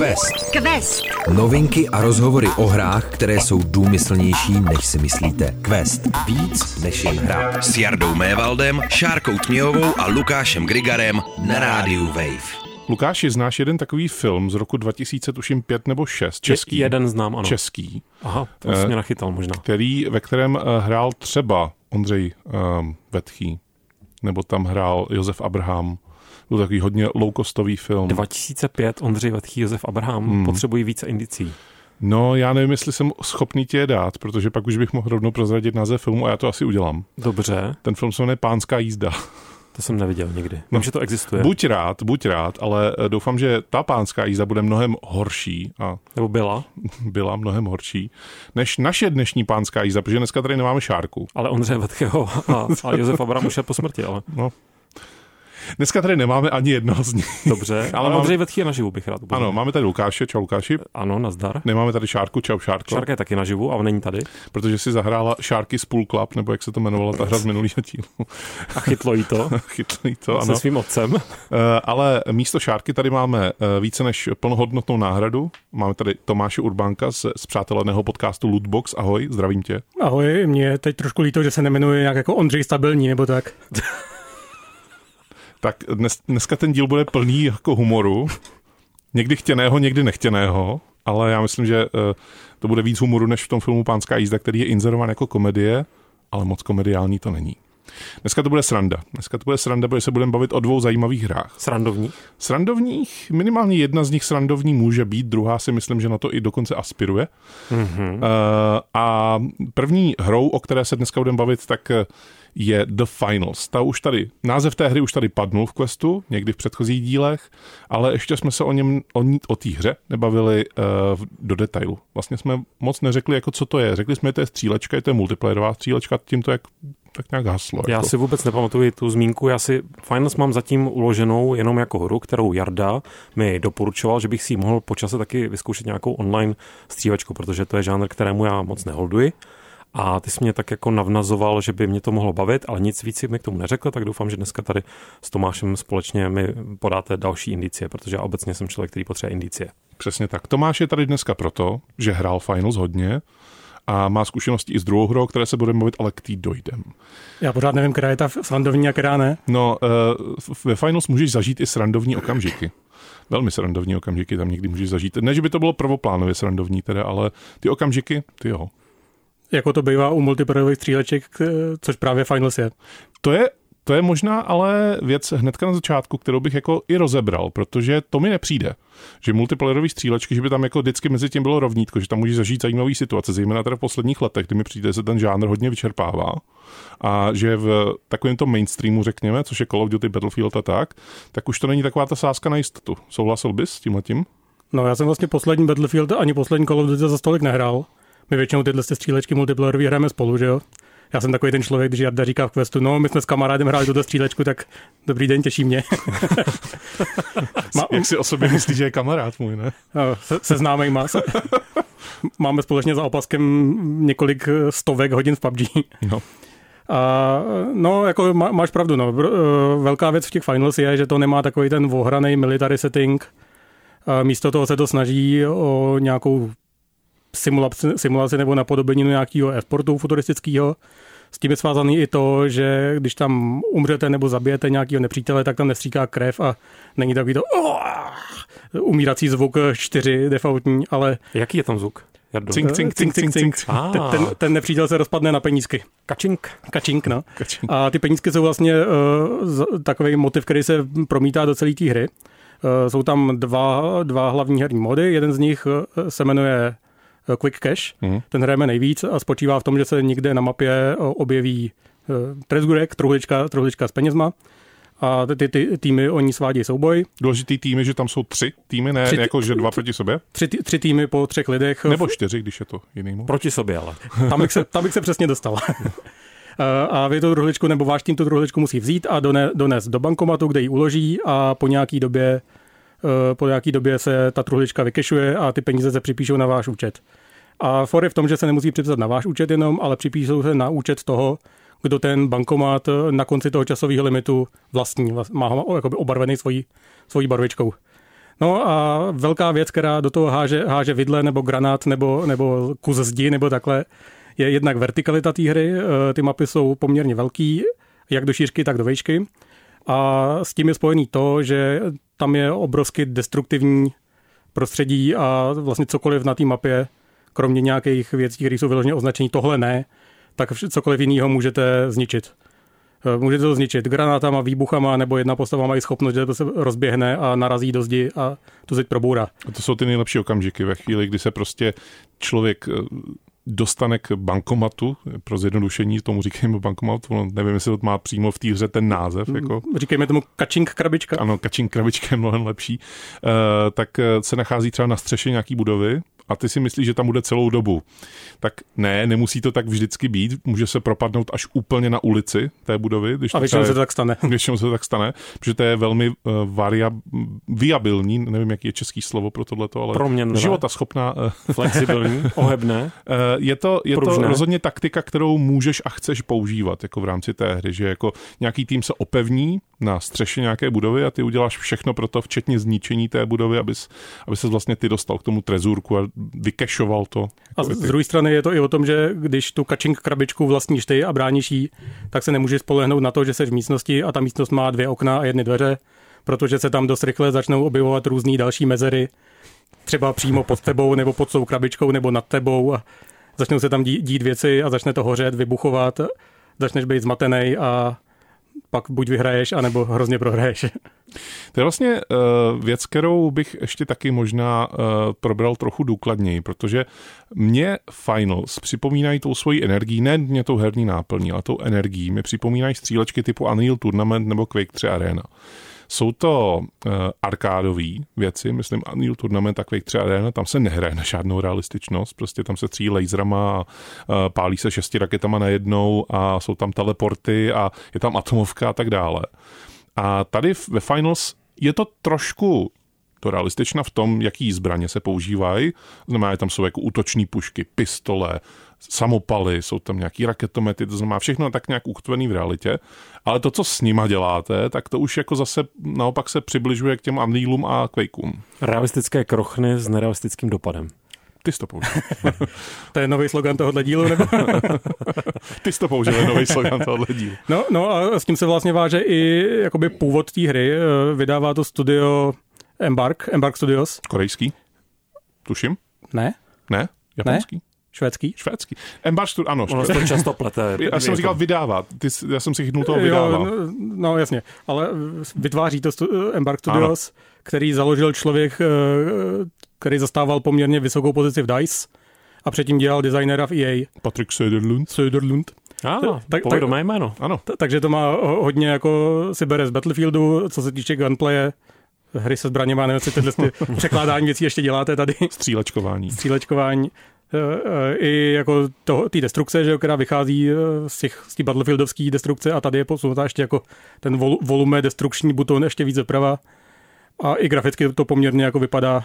Quest. Quest. Novinky a rozhovory o hrách, které jsou důmyslnější, než si myslíte. Quest. Víc než jen hra. S Jardou Mévaldem, Šárkou Tměhovou a Lukášem Grigarem na rádiu Wave. Lukáši, znáš jeden takový film z roku 2000, tuším pět nebo šest, český. Je, jeden znám, ano. Český. Aha, to jsi mě nachytal možná. Který, ve kterém eh, hrál třeba Ondřej um, Vetchý, nebo tam hrál Josef Abraham. Byl takový hodně low-costový film. 2005 Ondřej Vetchý, Josef Abraham. Hmm. Potřebují více indicí. No, já nevím, jestli jsem schopný tě je dát, protože pak už bych mohl rovnou prozradit název filmu a já to asi udělám. Dobře. Ten film se jmenuje Pánská jízda. To jsem neviděl nikdy. Vím, no, že to existuje. Buď rád, buď rád, ale eh, doufám, že ta pánská jízda bude mnohem horší. A Nebo byla? Byla mnohem horší, než naše dnešní pánská jízda, protože dneska tady nemáme šárku. Ale Ondřej Vetchého a, a Josef Abraham už je po smrti, ale. No, Dneska tady nemáme ani jednoho z nich. Dobře, ale, Ondřej Vetchý je naživu, bych rád upozornil. Ano, máme tady Lukáše, čau Lukáši. Ano, nazdar. Nemáme tady Šárku, čau Šárko. Šárka je taky naživu, ale není tady. Protože si zahrála Šárky Spool Club, nebo jak se to jmenovalo, ta hra z minulého dílu. A chytlo jí to. chytlo jí to, ano. Se svým otcem. Uh, ale místo Šárky tady máme uh, více než plnohodnotnou náhradu. Máme tady Tomáše Urbánka z, z přáteleného podcastu Lootbox. Ahoj, zdravím tě. Ahoj, mě je teď trošku líto, že se nemenuje nějak jako Ondřej Stabilní, nebo tak. Tak dnes, dneska ten díl bude plný jako humoru. Někdy chtěného, někdy nechtěného, ale já myslím, že uh, to bude víc humoru než v tom filmu Pánská jízda, který je inzerovan jako komedie, ale moc komediální to není. Dneska to bude sranda. Dneska to bude sranda, protože se budeme bavit o dvou zajímavých hrách. Srandovních? Srandovních, minimálně jedna z nich srandovní může být, druhá si myslím, že na to i dokonce aspiruje. Mm-hmm. Uh, a první hrou, o které se dneska budeme bavit, tak je The Finals. Ta už tady, název té hry už tady padnul v questu, někdy v předchozích dílech, ale ještě jsme se o něm, o, o té hře nebavili uh, do detailu. Vlastně jsme moc neřekli, jako co to je. Řekli jsme, že to je střílečka, je to je multiplayerová střílečka, tím to jak tak nějak haslo. Já jako. si vůbec nepamatuji tu zmínku, já si Finals mám zatím uloženou jenom jako hru, kterou Jarda mi doporučoval, že bych si mohl počase taky vyzkoušet nějakou online střílečku, protože to je žánr, kterému já moc neholduji. A ty jsi mě tak jako navnazoval, že by mě to mohlo bavit, ale nic víc mi k tomu neřekl, tak doufám, že dneska tady s Tomášem společně mi podáte další indicie, protože já obecně jsem člověk, který potřebuje indicie. Přesně tak. Tomáš je tady dneska proto, že hrál Finals hodně, a má zkušenosti i s druhou hrou, které se budeme mluvit, ale k tý dojdem. Já pořád nevím, která je ta srandovní a která ne. No, uh, ve Finals můžeš zažít i srandovní okamžiky. Velmi srandovní okamžiky tam někdy můžeš zažít. Ne, že by to bylo prvoplánově srandovní teda, ale ty okamžiky, ty jo. Jako to bývá u multiplayerových stříleček, což právě Finals je. To je to je možná ale věc hnedka na začátku, kterou bych jako i rozebral, protože to mi nepřijde. Že multiplayerový střílečky, že by tam jako vždycky mezi tím bylo rovnítko, že tam může zažít zajímavý situace, zejména teda v posledních letech, kdy mi přijde, že se ten žánr hodně vyčerpává a že v takovém tom mainstreamu, řekněme, což je Call of Duty, Battlefield a tak, tak už to není taková ta sázka na jistotu. Souhlasil bys s tímhletím? No já jsem vlastně poslední Battlefield ani poslední Call of Duty za stolik nehrál. My většinou tyhle střílečky multiplayerový hrajeme spolu, že jo? Já jsem takový ten člověk, když Jarda říká v questu, no my jsme s kamarádem hráli tuto střílečku, tak dobrý den, těší mě. Jak si o sobě myslíš, že je kamarád můj, ne? Se, se známejma. Se, máme společně za opaskem několik stovek hodin v PUBG. No. A, no, jako má, máš pravdu, no. Velká věc v těch finals je, že to nemá takový ten ohraný military setting. A místo toho se to snaží o nějakou simulaci, simulaci nebo napodobeninu nějakého e-sportu futuristického. S tím je svázaný i to, že když tam umřete nebo zabijete nějakého nepřítele, tak tam nestříká krev a není takový to oh, umírací zvuk čtyři defaultní, ale... Jaký je tam zvuk? Cink, cink, cink, cink, cink. Ah. Ten, ten nepřítel se rozpadne na penízky. Kačink. Kačink, no. Kačink. A ty penízky jsou vlastně uh, takový motiv, který se promítá do celé té hry. Uh, jsou tam dva, dva hlavní herní mody. Jeden z nich uh, se jmenuje Eh, Quick Cache. Mm. Ten hrajeme nejvíc a spočívá v tom, že se někde na mapě eh, objeví eh, trezgurek, truhlička, truhlička s penězma a ty, ty týmy oni svádí souboj. Důležitý týmy, že tam jsou tři týmy, ne tři, jako že dva proti sobě? Tři, tři týmy po třech lidech. Nebo čtyři, když je to jiný mod. Proti sobě, ale. Tam bych se, tam bych se přesně dostal. a vy tu truhličku nebo váš tým tu truhličku musí vzít a donést do bankomatu, kde ji uloží a po nějaký době po nějaký době se ta truhlička vykešuje a ty peníze se připíšou na váš účet. A for je v tom, že se nemusí připsat na váš účet jenom, ale připíšou se na účet toho, kdo ten bankomat na konci toho časového limitu vlastní, má ho jakoby obarvený svojí, svojí barvičkou. No a velká věc, která do toho háže, háže vidle nebo granát nebo, nebo kus zdi nebo takhle, je jednak vertikalita té hry. Eh, ty mapy jsou poměrně velký, jak do šířky, tak do vejšky. A s tím je spojený to, že tam je obrovsky destruktivní prostředí a vlastně cokoliv na té mapě, kromě nějakých věcí, které jsou vyloženě označení tohle ne, tak cokoliv jiného můžete zničit. Eh, můžete to zničit granátama, výbuchama, nebo jedna postava má i schopnost, že to se rozběhne a narazí do zdi a tu zeď probourá. A to jsou ty nejlepší okamžiky ve chvíli, kdy se prostě člověk eh, dostane k bankomatu, pro zjednodušení tomu říkáme bankomat, nevím, jestli to má přímo v té hře ten název. Mm, jako. Říkejme tomu kačink krabička. Ano, kačink krabička je mnohem lepší. Uh, tak se nachází třeba na střeše nějaký budovy a ty si myslíš, že tam bude celou dobu. Tak ne, nemusí to tak vždycky být, může se propadnout až úplně na ulici té budovy. Když a většinou se to tak stane. Většinou se to tak stane, protože to je velmi uh, varia, viabilní, nevím, jaký je český slovo pro tohleto, ale Proměnlivé. života schopná. Uh, Flexibilní, ohebné. Uh, je to, je to rozhodně taktika, kterou můžeš a chceš používat jako v rámci té hry, že jako nějaký tým se opevní na střeše nějaké budovy a ty uděláš všechno pro to, včetně zničení té budovy, abys, aby se vlastně ty dostal k tomu trezůrku a vykešoval to. A z druhé strany je to i o tom, že když tu kačink krabičku vlastníš ty a bráníš jí, tak se nemůžeš spolehnout na to, že jsi v místnosti a ta místnost má dvě okna a jedny dveře, protože se tam dost rychle začnou objevovat různé další mezery, třeba přímo pod tebou nebo pod tou krabičkou nebo nad tebou a začnou se tam dít, dít věci a začne to hořet, vybuchovat, začneš být zmatený a pak buď vyhraješ, anebo hrozně prohraješ. To je vlastně uh, věc, kterou bych ještě taky možná uh, probral trochu důkladněji, protože mě Finals připomínají tou svojí energií, ne mě tou herní náplní, ale tou energií. Mě připomínají střílečky typu Unreal Tournament nebo Quake 3 Arena. Jsou to uh, arkádové věci, myslím Unreal Tournament Quake 3 Arena, tam se nehraje na žádnou realističnost, prostě tam se tří laserama a uh, pálí se šesti raketama najednou a jsou tam teleporty a je tam atomovka a tak dále. A tady ve Finals je to trošku to realistična v tom, jaký zbraně se používají. Znamená, že tam jsou jako útoční pušky, pistole, samopaly, jsou tam nějaký raketomety, to znamená všechno tak nějak uchtvený v realitě. Ale to, co s nima děláte, tak to už jako zase naopak se přibližuje k těm Unrealům a Quakeům. Realistické krochny s nerealistickým dopadem. Ty jsi to použil. to je nový slogan tohohle dílu, nebo? Ty jsi to použil, nový slogan tohohle dílu. No, no a s tím se vlastně váže i jakoby původ té hry. Vydává to studio Embark, Embark Studios. Korejský? Tuším. Ne. Ne? Japonský? Ne? Švédský? Švédský. Embark Studios, ano. Ono to často plete. Já jsem říkal vydávat. Ty, já jsem si chytnul toho vydává. No, no jasně, ale vytváří to stu, Embark Studios, ano. který založil člověk, eh, který zastával poměrně vysokou pozici v DICE a předtím dělal designéra v EA. Patrik Söderlund. Söderlund. Ah, tak, tak, mé jméno. Ano. Takže to má hodně jako si bere z Battlefieldu, co se týče gunplaye, hry se zbraněma, nevím, jestli tyhle překládání věcí ještě děláte tady. Střílečkování. Střílečkování. Eh, eh, I jako té destrukce, že, která vychází eh, z těch z battlefieldovské destrukce a tady je posunutá ještě jako ten vol, volume destrukční buton ještě víc doprava. A i graficky to poměrně jako vypadá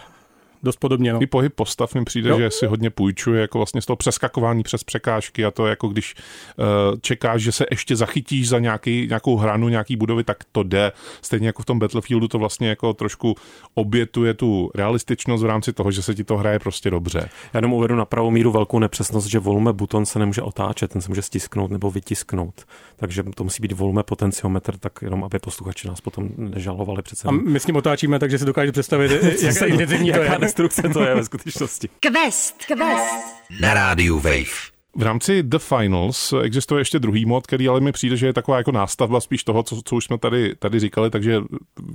dost podobně. No. I pohyb postav mi přijde, jo. že si hodně půjčuje jako vlastně z toho přeskakování přes překážky a to jako když uh, čekáš, že se ještě zachytíš za nějaký, nějakou hranu, nějaký budovy, tak to jde. Stejně jako v tom Battlefieldu to vlastně jako trošku obětuje tu realističnost v rámci toho, že se ti to hraje prostě dobře. Já jenom uvedu na pravou míru velkou nepřesnost, že volume buton se nemůže otáčet, ten se může stisknout nebo vytisknout. Takže to musí být volume potenciometr, tak jenom aby posluchači nás potom nežalovali přece. A my s ním otáčíme, takže si dokážete představit, jak intenzivní to je destrukce to je ve skutečnosti. Quest. Quest. Na rádiu Wave. V rámci The Finals existuje ještě druhý mod, který ale mi přijde, že je taková jako nástavba spíš toho, co, co už jsme tady, tady říkali, takže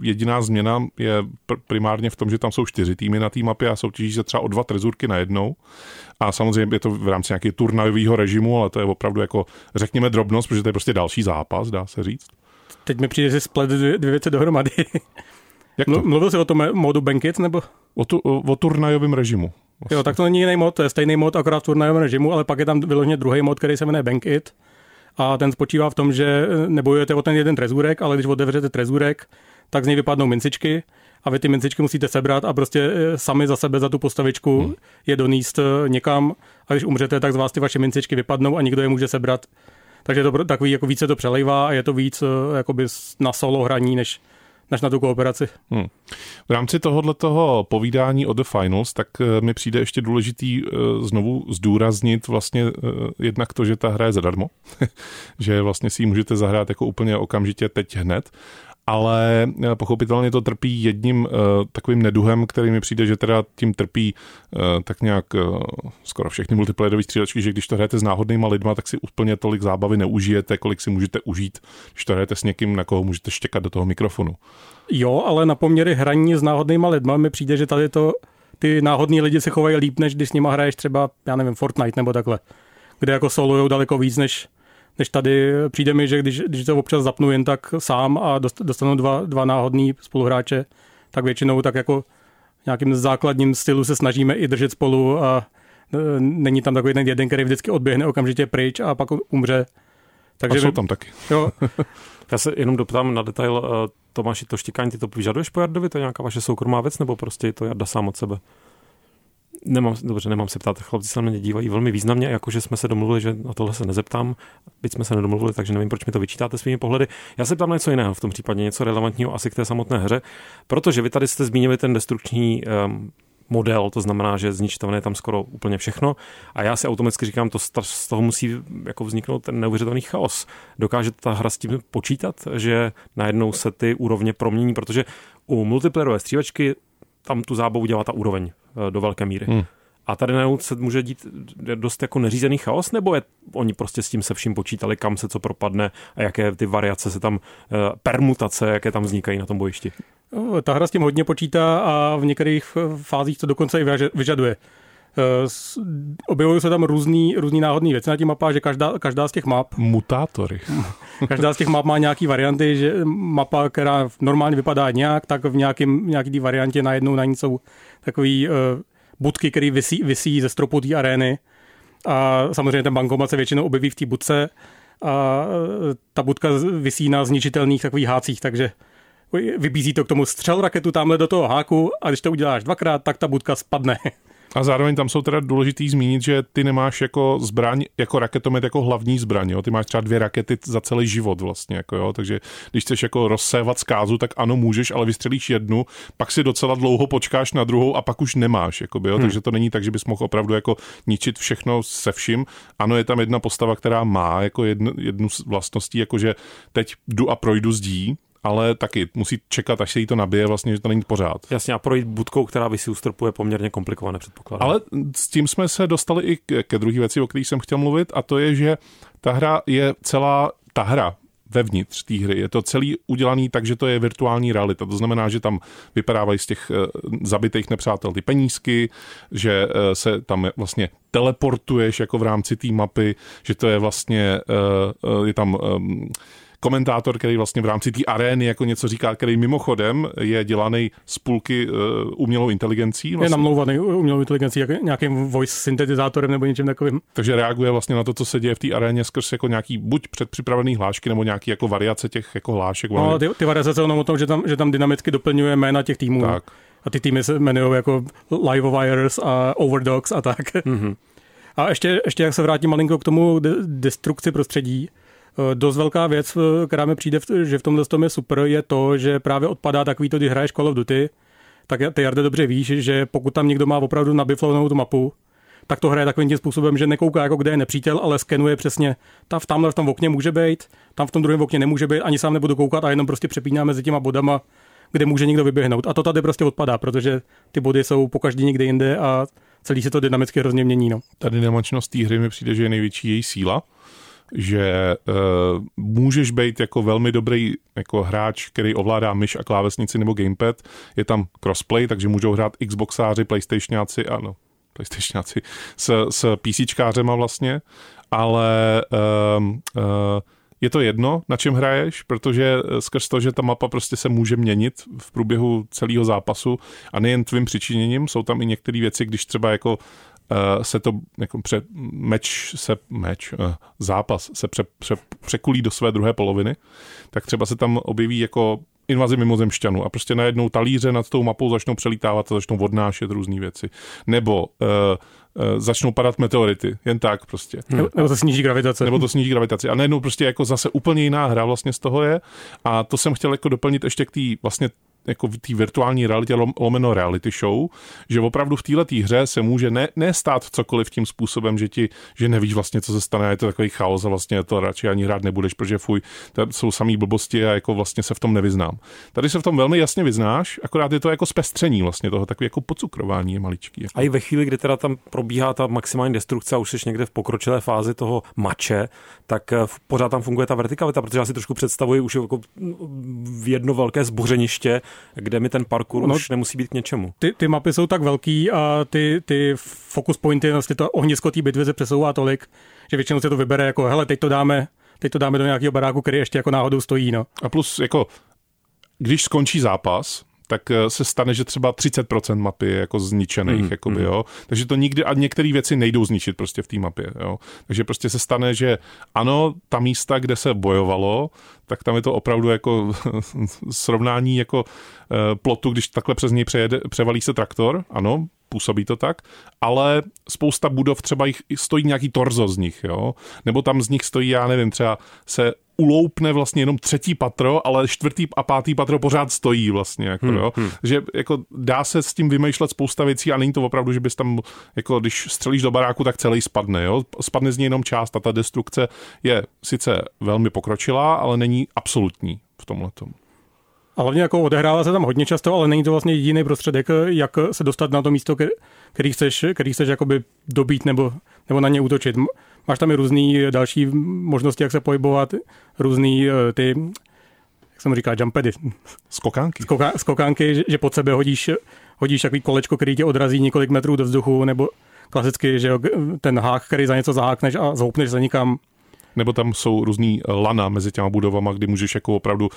jediná změna je pr- primárně v tom, že tam jsou čtyři týmy na té mapě a soutěží se třeba o dva trezurky najednou. A samozřejmě je to v rámci nějakého turnajového režimu, ale to je opravdu jako, řekněme, drobnost, protože to je prostě další zápas, dá se říct. Teď mi přijde, že splet dvě, dvě věci dohromady. Jak to? Mluvil jsi o tom modu Bankit, nebo? O, tu, o, o turnajovém režimu. Vlastně. Jo, tak to není jiný mod, to je stejný mod, akorát v turnajovém režimu, ale pak je tam vyloženě druhý mod, který se jmenuje Bankit. A ten spočívá v tom, že nebojujete o ten jeden trezůrek, ale když otevřete trezůrek, tak z něj vypadnou mincičky a vy ty mincičky musíte sebrat a prostě eh, sami za sebe, za tu postavičku hmm. je doníst eh, někam a když umřete, tak z vás ty vaše mincičky vypadnou a nikdo je může sebrat. Takže to takový jako více to přelejvá a je to víc eh, jakoby na solo hraní, než než na tu kooperaci. Hmm. V rámci tohohle toho povídání o The Finals, tak eh, mi přijde ještě důležitý eh, znovu zdůraznit vlastně eh, jednak to, že ta hra je zadarmo, že vlastně si ji můžete zahrát jako úplně okamžitě teď hned ale eh, pochopitelně to trpí jedním uh, takovým neduhem, který mi přijde, že teda tím trpí uh, tak nějak uh, skoro všechny multiplayerové střílečky, že když to hrajete s náhodnýma lidma, tak si úplně tolik zábavy neužijete, kolik si můžete užít, když to hrajete s někým, na koho můžete štěkat do toho mikrofonu. Jo, ale na poměry hraní s náhodnýma lidma mi přijde, že tady to ty náhodní lidi se chovají líp, než když s nima hraješ třeba, já nevím, Fortnite nebo takhle, kde jako solujou daleko víc, než než tady přijde mi, že když, když to občas zapnu jen tak sám a dostanu dva, dva náhodný spoluhráče, tak většinou tak jako nějakým základním stylu se snažíme i držet spolu a e, není tam takový ten jeden, který vždycky odběhne okamžitě pryč a pak umře. Takže a jsou tam taky. Jo. Já se jenom doptám na detail, e, Tomáši, to štěkání, ty to vyžaduješ po Jardovi, to je nějaká vaše soukromá věc, nebo prostě je to Jarda sám od sebe? Nemám, dobře, nemám se ptát, chlapci se na mě dívají velmi významně, jakože jsme se domluvili, že na tohle se nezeptám, byť jsme se nedomluvili, takže nevím, proč mi to vyčítáte svými pohledy. Já se ptám na něco jiného v tom případě, něco relevantního asi k té samotné hře, protože vy tady jste zmínili ten destrukční um, model, to znamená, že zničitelné je tam skoro úplně všechno. A já si automaticky říkám, to z toho musí jako vzniknout ten neuvěřitelný chaos. Dokáže ta hra s tím počítat, že najednou se ty úrovně promění, protože u multiplayerové střívačky tam tu zábavu dělá ta úroveň eh, do velké míry. Hmm. A tady najednou se může dít dost jako neřízený chaos, nebo je, oni prostě s tím se vším počítali, kam se co propadne a jaké ty variace se tam, eh, permutace, jaké tam vznikají na tom bojišti? Ta hra s tím hodně počítá a v některých fázích to dokonce i vyžaduje. Eh, objevují se tam různý, různý náhodný věci na těch mapách, že každá, každá z těch map... Mutátory. každá z těch map má nějaký varianty, že mapa, která normálně vypadá nějak, tak v nějakým, nějaký variantě najednou na ní jsou takový uh, budky, které visí, visí ze stropu té arény. A samozřejmě ten bankomat se většinou objeví v té budce a eh, ta budka visí na zničitelných takových hácích, takže vybízí to k tomu střel raketu tamhle do toho háku a když to uděláš dvakrát, tak ta budka spadne. A zároveň tam jsou teda důležitý zmínit, že ty nemáš jako zbraň, jako raketomet jako hlavní zbraň, jo? ty máš třeba dvě rakety za celý život vlastně, jako jo? takže když chceš jako rozsévat zkázu, tak ano můžeš, ale vystřelíš jednu, pak si docela dlouho počkáš na druhou a pak už nemáš, jakoby, jo? Hmm. takže to není tak, že bys mohl opravdu jako ničit všechno se vším. Ano, je tam jedna postava, která má jako jednu, jednu z vlastností, jakože teď jdu a projdu zdí, ale taky musí čekat, až se jí to nabije, vlastně, že to není pořád. Jasně, a projít budkou, která vysí stropu, je poměrně komplikované předpoklad. Ale s tím jsme se dostali i ke, druhé věci, o kterých jsem chtěl mluvit, a to je, že ta hra je celá, ta hra vevnitř té hry. Je to celý udělaný tak, že to je virtuální realita. To znamená, že tam vypadávají z těch uh, zabitých nepřátel ty penízky, že uh, se tam vlastně teleportuješ jako v rámci té mapy, že to je vlastně, uh, je tam um, komentátor, který vlastně v rámci té arény jako něco říká, který mimochodem je dělaný z půlky uh, umělou inteligencí. Vlastně. Je namlouvaný umělou inteligencí, jak nějakým voice syntetizátorem nebo něčím takovým. Takže reaguje vlastně na to, co se děje v té aréně skrz jako nějaký buď předpřipravený hlášky nebo nějaký jako variace těch jako hlášek. No, ty, ty variace jsou o tom, že tam, že tam dynamicky doplňuje jména těch týmů. Tak. A ty týmy se jmenují jako Live Wires a Overdogs a tak. Mm-hmm. A ještě, ještě jak se vrátím malinko k tomu destrukci prostředí, dost velká věc, eh, která mi přijde, že v tomhle tom je super, je to, že právě odpadá takový to, když hraješ Call of Duty, tak ty Jarde dobře víš, že pokud tam někdo má opravdu nabiflovanou tu mapu, tak to hraje takovým tím způsobem, že nekouká jako kde je nepřítel, ale skenuje přesně, ta v tamhle v tom okně může být, tam v tom druhém okně nemůže být, ani sám nebudu koukat a jenom prostě přepíná mezi těma bodama, kde může někdo vyběhnout. A to tady prostě odpadá, protože ty body jsou po každý někde jinde a celý se to dynamicky hrozně mění. No. Ta dynamičnost té hry mi přijde, že je největší její síla že uh, můžeš být jako velmi dobrý jako hráč, který ovládá myš a klávesnici nebo gamepad. Je tam crossplay, takže můžou hrát Xboxáři, PlayStationáci, ano, PlayStationáci s, s PCčkářema vlastně, ale uh, uh, je to jedno, na čem hraješ, protože skrz to, že ta mapa prostě se může měnit v průběhu celého zápasu a nejen tvým přičiněním, jsou tam i některé věci, když třeba jako se to jako pře, meč se, meč, uh, zápas se pře, pře, překulí do své druhé poloviny, tak třeba se tam objeví jako invazi mimozemšťanů a prostě najednou talíře nad tou mapou začnou přelítávat a začnou odnášet různé věci. Nebo uh, uh, začnou padat meteority, jen tak prostě. Nebo, nebo to sníží gravitace. Nebo to sníží gravitaci. A najednou prostě jako zase úplně jiná hra vlastně z toho je. A to jsem chtěl jako doplnit ještě k té vlastně jako v té virtuální realitě lomeno reality show, že opravdu v této hře se může ne, ne stát cokoliv tím způsobem, že ti, že nevíš vlastně, co se stane, je to takový chaos a vlastně to radši ani hrát nebudeš, protože fuj, to jsou samý blbosti a jako vlastně se v tom nevyznám. Tady se v tom velmi jasně vyznáš, akorát je to jako zpestření vlastně toho, takový jako pocukrování je maličký. Jako. A i ve chvíli, kdy teda tam probíhá ta maximální destrukce a už jsi někde v pokročilé fázi toho mače, tak eh, pořád tam funguje ta vertikalita, protože já si trošku představuji už jako v jedno velké zbořeniště, kde mi ten parkour no, už nemusí být k něčemu. Ty, ty mapy jsou tak velký a ty, ty focus pointy, vlastně to ohnisko té bitvy se přesouvá tolik, že většinou se to vybere jako, hele, teď to dáme, teď to dáme do nějakého baráku, který ještě jako náhodou stojí. No. A plus jako, když skončí zápas, tak eh, se stane, že třeba 30% mapy je jako zničených, mm, jakoby, mm. jo. Takže to nikdy, a některé věci nejdou zničit prostě v té mapě, jo. Takže prostě se stane, že ano, ta místa, kde se bojovalo, tak tam je to opravdu jako srovnání jako e, plotu, když takhle přes něj přejede, převalí se traktor, ano, působí to tak, ale spousta budov třeba jich stojí nějaký torzo z nich, jo, nebo tam z nich stojí, já nevím, třeba se uloupne vlastně jenom třetí patro, ale čtvrtý a pátý patro pořád stojí vlastně, jako, hmm, jo. Hmm. že jako dá se s tím vymýšlet spousta věcí a není to opravdu, že bys tam, jako když střelíš do baráku, tak celý spadne, jo. Spadne z něj jenom část a ta destrukce je sice velmi pokročilá, ale není absolutní v tomhle tomu. A hlavně jako odehrává se tam hodně často, ale není to vlastně jediný prostředek, jak se dostat na to místo, který chceš, který chceš jakoby dobít nebo, nebo na ně útočit. Máš tam i různé další možnosti, jak se pohybovat, různý eh, ty, jak jsem říká, jumpedy. Skokánky. Skoka, skokánky, že, že pod sebe hodíš, hodíš takový kolečko, který tě odrazí několik metrů do vzduchu, nebo klasicky, že ten hák, který za něco zahákneš a zhoupneš se nikam nebo tam jsou různý lana mezi těma budovama, kdy můžeš jako opravdu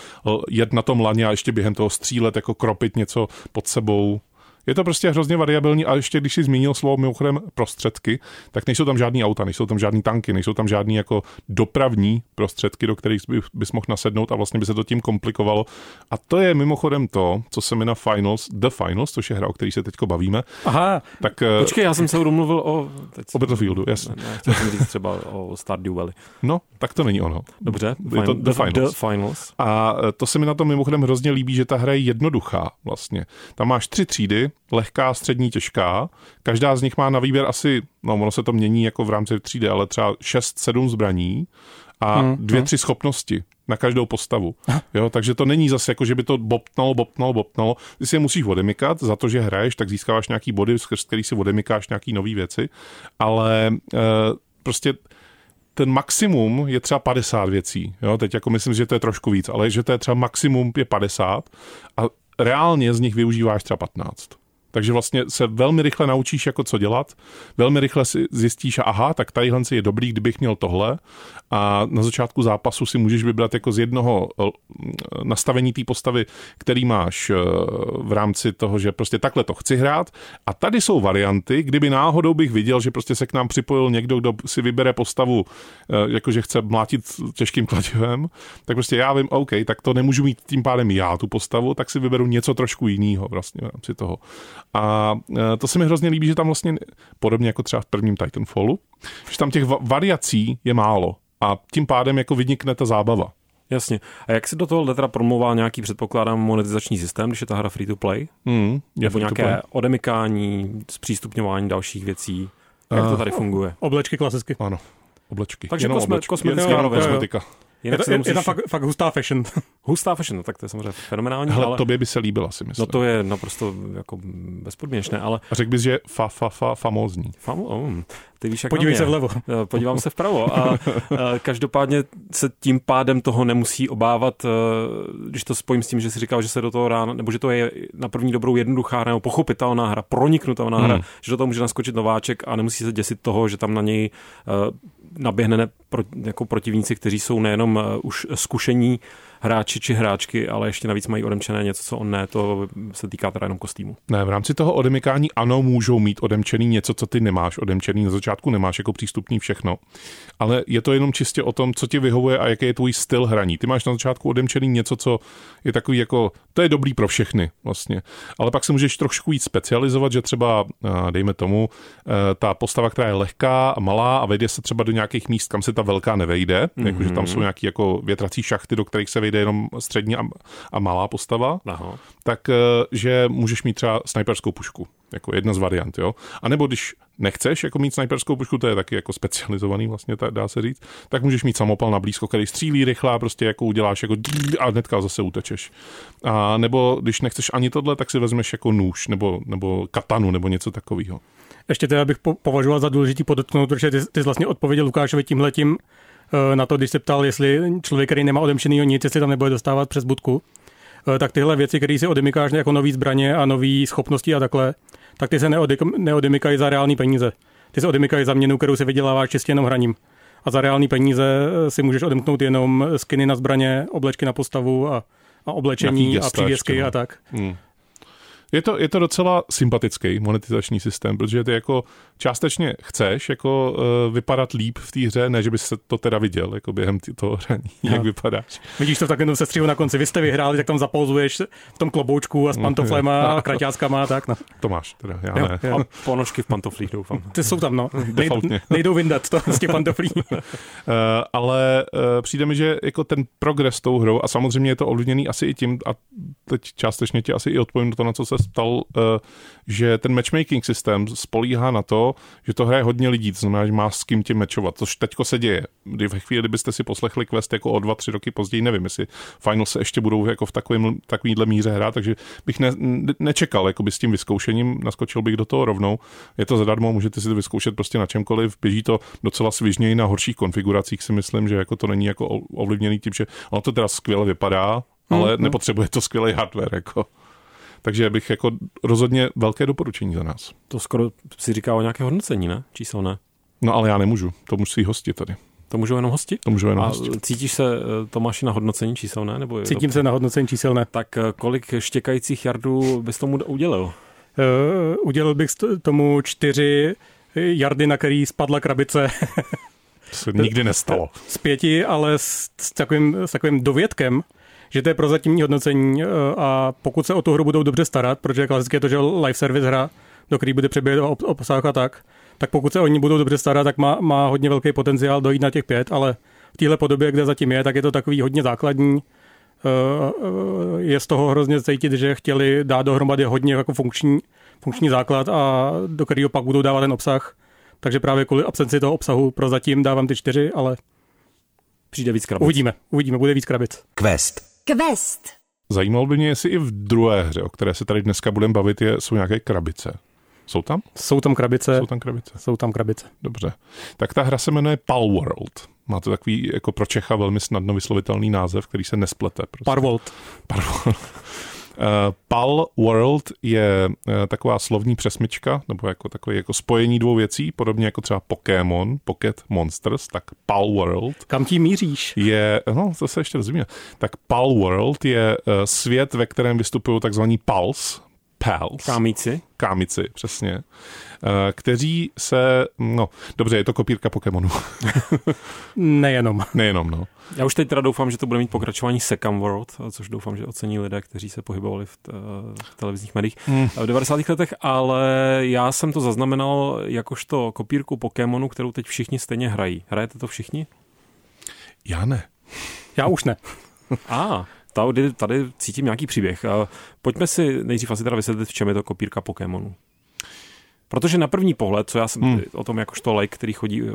jet na tom laně a ještě během toho střílet, jako kropit něco pod sebou. Je to prostě hrozně variabilní a ještě když si zmínil slovo mimochodem prostředky, tak nejsou tam žádný auta, nejsou tam žádný tanky, nejsou tam žádný jako dopravní prostředky, do kterých by, bys mohl nasednout a vlastně by se to tím komplikovalo. A to je mimochodem to, co se mi na Finals, The Finals, což je hra, o který se teď bavíme. Aha, tak, eh, počkej, já jsem se domluvil o... Teď o Battlefieldu, jasně. Ne, chtěl jsem říct třeba o Stardew Valley. No, tak to není ono. Dobře, je to The, Finals. The Finals. A eh, to se mi na tom mimochodem hrozně líbí, že ta hra je jednoduchá vlastně. Tam máš tři třídy, lehká, střední, těžká. Každá z nich má na výběr asi, no ono se to mění jako v rámci třídy, ale třeba 6-7 zbraní a hmm, dvě, hmm. tři schopnosti na každou postavu. Jo, takže to není zase jako, že by to bopnalo, bopnalo, bopnalo. Ty si je musíš odemykat, za to, že hraješ, tak získáváš nějaký body, skrz který si odemykáš nějaký nové věci, ale e, prostě ten maximum je třeba 50 věcí. Jo, teď jako myslím, že to je trošku víc, ale že to je třeba maximum je 50 a reálně z nich využíváš třeba 15. Takže vlastně se velmi rychle naučíš, jako co dělat, velmi rychle si zjistíš, aha, tak tadyhle je dobrý, kdybych měl tohle. A na začátku zápasu si můžeš vybrat jako z jednoho eh, nastavení té postavy, který máš eh, v rámci toho, že prostě takhle to chci hrát. A tady jsou varianty, kdyby náhodou bych viděl, že prostě se k nám připojil někdo, kdo si vybere postavu, eh, jakože chce mlátit těžkým kladivem, tak prostě já vím, OK, tak to nemůžu mít tím pádem já tu postavu, tak si vyberu něco trošku jiného vlastně v rámci toho. A e, to se mi hrozně líbí, že tam vlastně, podobně jako třeba v prvním Titanfallu, že tam těch variací je málo a tím pádem jako vynikne ta zábava. Jasně. A jak se do toho teda promlouvá nějaký, předpokládám, monetizační systém, když je ta hra free to play? Mm, Nebo nějaké play. odemykání, zpřístupňování dalších věcí? Jak to tady funguje? Oblečky klasicky. Ano, oblečky. Takže kosme, oblečky. kosmetická kosmetika. Jinak je, to, musíš... je to fakt, fakt hustá fashion. Hustá fashion, no, tak to je samozřejmě fenomenální. Hele, ale... tobě by se líbila, si myslím. No to je naprosto jako bezpodmínečné, ale... A řekl bys, že fa, fa, fa, famózní. Fam, oh, ty víš, jak Podívej se vlevo. Eh, podívám se vpravo. A, a každopádně se tím pádem toho nemusí obávat, eh, když to spojím s tím, že si říkal, že se do toho ráno, nebo že to je na první dobrou jednoduchá hra, nebo pochopitelná hra, proniknutelná hra, hmm. že do toho může naskočit nováček a nemusí se děsit toho, že tam na něj uh, naběhne pro, jako protivníci, kteří jsou nejenom už zkušení hráči či hráčky, ale ještě navíc mají odemčené něco, co on ne, to se týká teda jenom kostýmu. Ne, v rámci toho odemykání ano, můžou mít odemčený něco, co ty nemáš odemčený, na začátku nemáš jako přístupný všechno. Ale je to jenom čistě o tom, co ti vyhovuje a jaký je tvůj styl hraní. Ty máš na začátku odemčený něco, co je takový jako, to je dobrý pro všechny vlastně. Ale pak se můžeš trošku víc specializovat, že třeba, dejme tomu, e, ta postava, která je lehká a malá a vejde se třeba do nějakých míst, kam se ta velká nevejde, mm-hmm. jakože tam jsou nějaký jako větrací šachty, do kterých se vejde jenom střední a, a malá postava, Aha. tak e, že můžeš mít třeba sniperskou pušku, jako jedna z variant, jo. A nebo když nechceš jako mít sniperskou pušku, to je taky jako specializovaný vlastně, dá se říct, tak můžeš mít samopal na blízko, který střílí rychle a prostě jako uděláš jako a hnedka zase utečeš. A nebo když nechceš ani tohle, tak si vezmeš jako nůž nebo, nebo katanu nebo něco takového. Ještě teda bych považoval za důležitý podotknout, protože ty, ty jsi vlastně odpověděl Lukášovi tímhletím eh, na to, když se ptal, jestli člověk, který nemá odemčený nic, jestli tam nebude dostávat přes budku, eh, tak tyhle věci, které si odemykáš jako nový zbraně a nové schopnosti a takhle, tak ty se neodemykají za reální peníze. Ty se odemykají za měnu, kterou si vyděláváš čistě jenom hraním. A za reální peníze eh, si můžeš odemknout jenom skiny na zbraně, oblečky na postavu a, a oblečení a přívěsky no. a tak. Hmm. Je to, je to docela sympatický monetizační systém, protože ty jako částečně chceš jako uh, vypadat líp v té hře, ne, že bys se to teda viděl jako během toho hraní, no. jak vypadáš. Vidíš to v takovém sestřihu na konci, vy jste vyhráli, tak tam zapouzuješ v tom kloboučku a s pantoflema a kraťáckama a tak. No. To máš teda, já jo, ne. Jo. A ponožky v pantoflích doufám. Ty jsou tam, no. Nej, nejdou vyndat to z těch pantoflí. uh, ale uh, přijde mi, že jako ten progres tou hrou a samozřejmě je to ovlivněný asi i tím, a teď částečně ti asi i odpovím do toho, na co se ptal, uh, že ten matchmaking systém spolíhá na to, že to hraje hodně lidí, to znamená, že má s kým tě mečovat, což teďko se děje. Kdy ve chvíli, kdybyste si poslechli Quest jako o dva, tři roky později, nevím, jestli Final se ještě budou jako v takovým, takovýhle míře hrát, takže bych ne, nečekal jako by s tím vyzkoušením, naskočil bych do toho rovnou. Je to zadarmo, můžete si to vyzkoušet prostě na čemkoliv, běží to docela svižněji na horších konfiguracích, si myslím, že jako to není jako ovlivněný tím, že ono to teda skvěle vypadá, ale mm-hmm. nepotřebuje to skvělý hardware. Jako. Takže bych jako rozhodně velké doporučení za nás. To skoro si říká o nějaké hodnocení, ne? Číselné. No ale já nemůžu, to musí hosti tady. To můžou jenom hosti? To můžou jenom A hosti. cítíš se, eh, Tomáši, na hodnocení číselné? Nebo Cítím to... se na hodnocení číselné. Tak eh, kolik štěkajících jardů bys tomu udělil? Uh, udělil bych tomu čtyři jardy, na který spadla krabice. to se nikdy nestalo. Z pěti, ale s, s, takovým, s takovým dovědkem, že to je prozatímní hodnocení eh, a pokud se o tu hru budou dobře starat, protože klasicky je to, že live service hra, do který bude přeběhat obsah a tak, tak pokud se o ní budou dobře starat, tak má, má hodně velký potenciál dojít na těch pět, ale v téhle podobě, kde zatím je, tak je to takový hodně základní. Eh, eh, je z toho hrozně cítit, že chtěli dát dohromady hodně jako funkční, funkční základ a do kterého pak budou dávat ten obsah. Takže právě kvůli absenci toho obsahu pro zatím dávám ty čtyři, ale přijde víc krabic. Uvidíme, uvidíme, bude víc krabic. Quest. Quest. Zajímalo by mě, jestli i v druhé hře, o které se tady dneska budeme bavit, je, jsou nějaké krabice. Jsou tam? Jsou tam krabice. Jsou tam krabice. Jsou tam krabice. Dobře. Tak ta hra se jmenuje Pal World. Má to takový jako pro Čecha velmi snadno vyslovitelný název, který se nesplete. Prostě. Parvold. Parvold. Uh, Pal World je uh, taková slovní přesmička, nebo jako takové jako spojení dvou věcí, podobně jako třeba Pokémon, Pocket Monsters, tak Pal World. Kam tím míříš? Je, no, to se ještě rozumíme. Tak Pal World je uh, svět, ve kterém vystupují takzvaní Pals, Pals. Kámíci. Kámici, přesně. Eh, kteří se, no, dobře, je to kopírka Pokémonu. Nejenom. Nejenom, no. Já už teď teda doufám, že to bude mít pokračování Second World, což doufám, že ocení lidé, kteří se pohybovali v, t- v televizních médiích hmm. v 90. letech, ale já jsem to zaznamenal jakožto kopírku Pokémonu, kterou teď všichni stejně hrají. Hrajete to všichni? Já ne. Já už ne. A, ah, tady, tady cítím nějaký příběh. Pojďme si nejdřív asi teda vysvětlit, v čem je to kopírka Pokémonu. Protože na první pohled, co já jsem hmm. o tom jakožto like, který chodí, eh,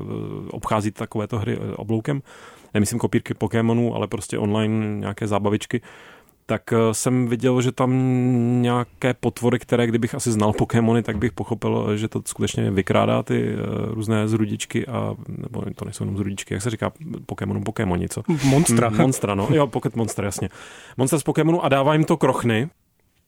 obchází takovéto hry eh, obloukem, nemyslím kopírky Pokémonů, ale prostě online nějaké zábavičky, tak eh, jsem viděl, že tam nějaké potvory, které kdybych asi znal Pokémony, tak bych pochopil, že to skutečně vykrádá ty různé zrudičky a, nebo to nejsou jenom zrudičky, jak se říká Pokémonům Pokémoni, co? Monstra. Monstra, no. Jo, Pocket Monster, jasně. Monstra z Pokémonu a dává jim to krochny,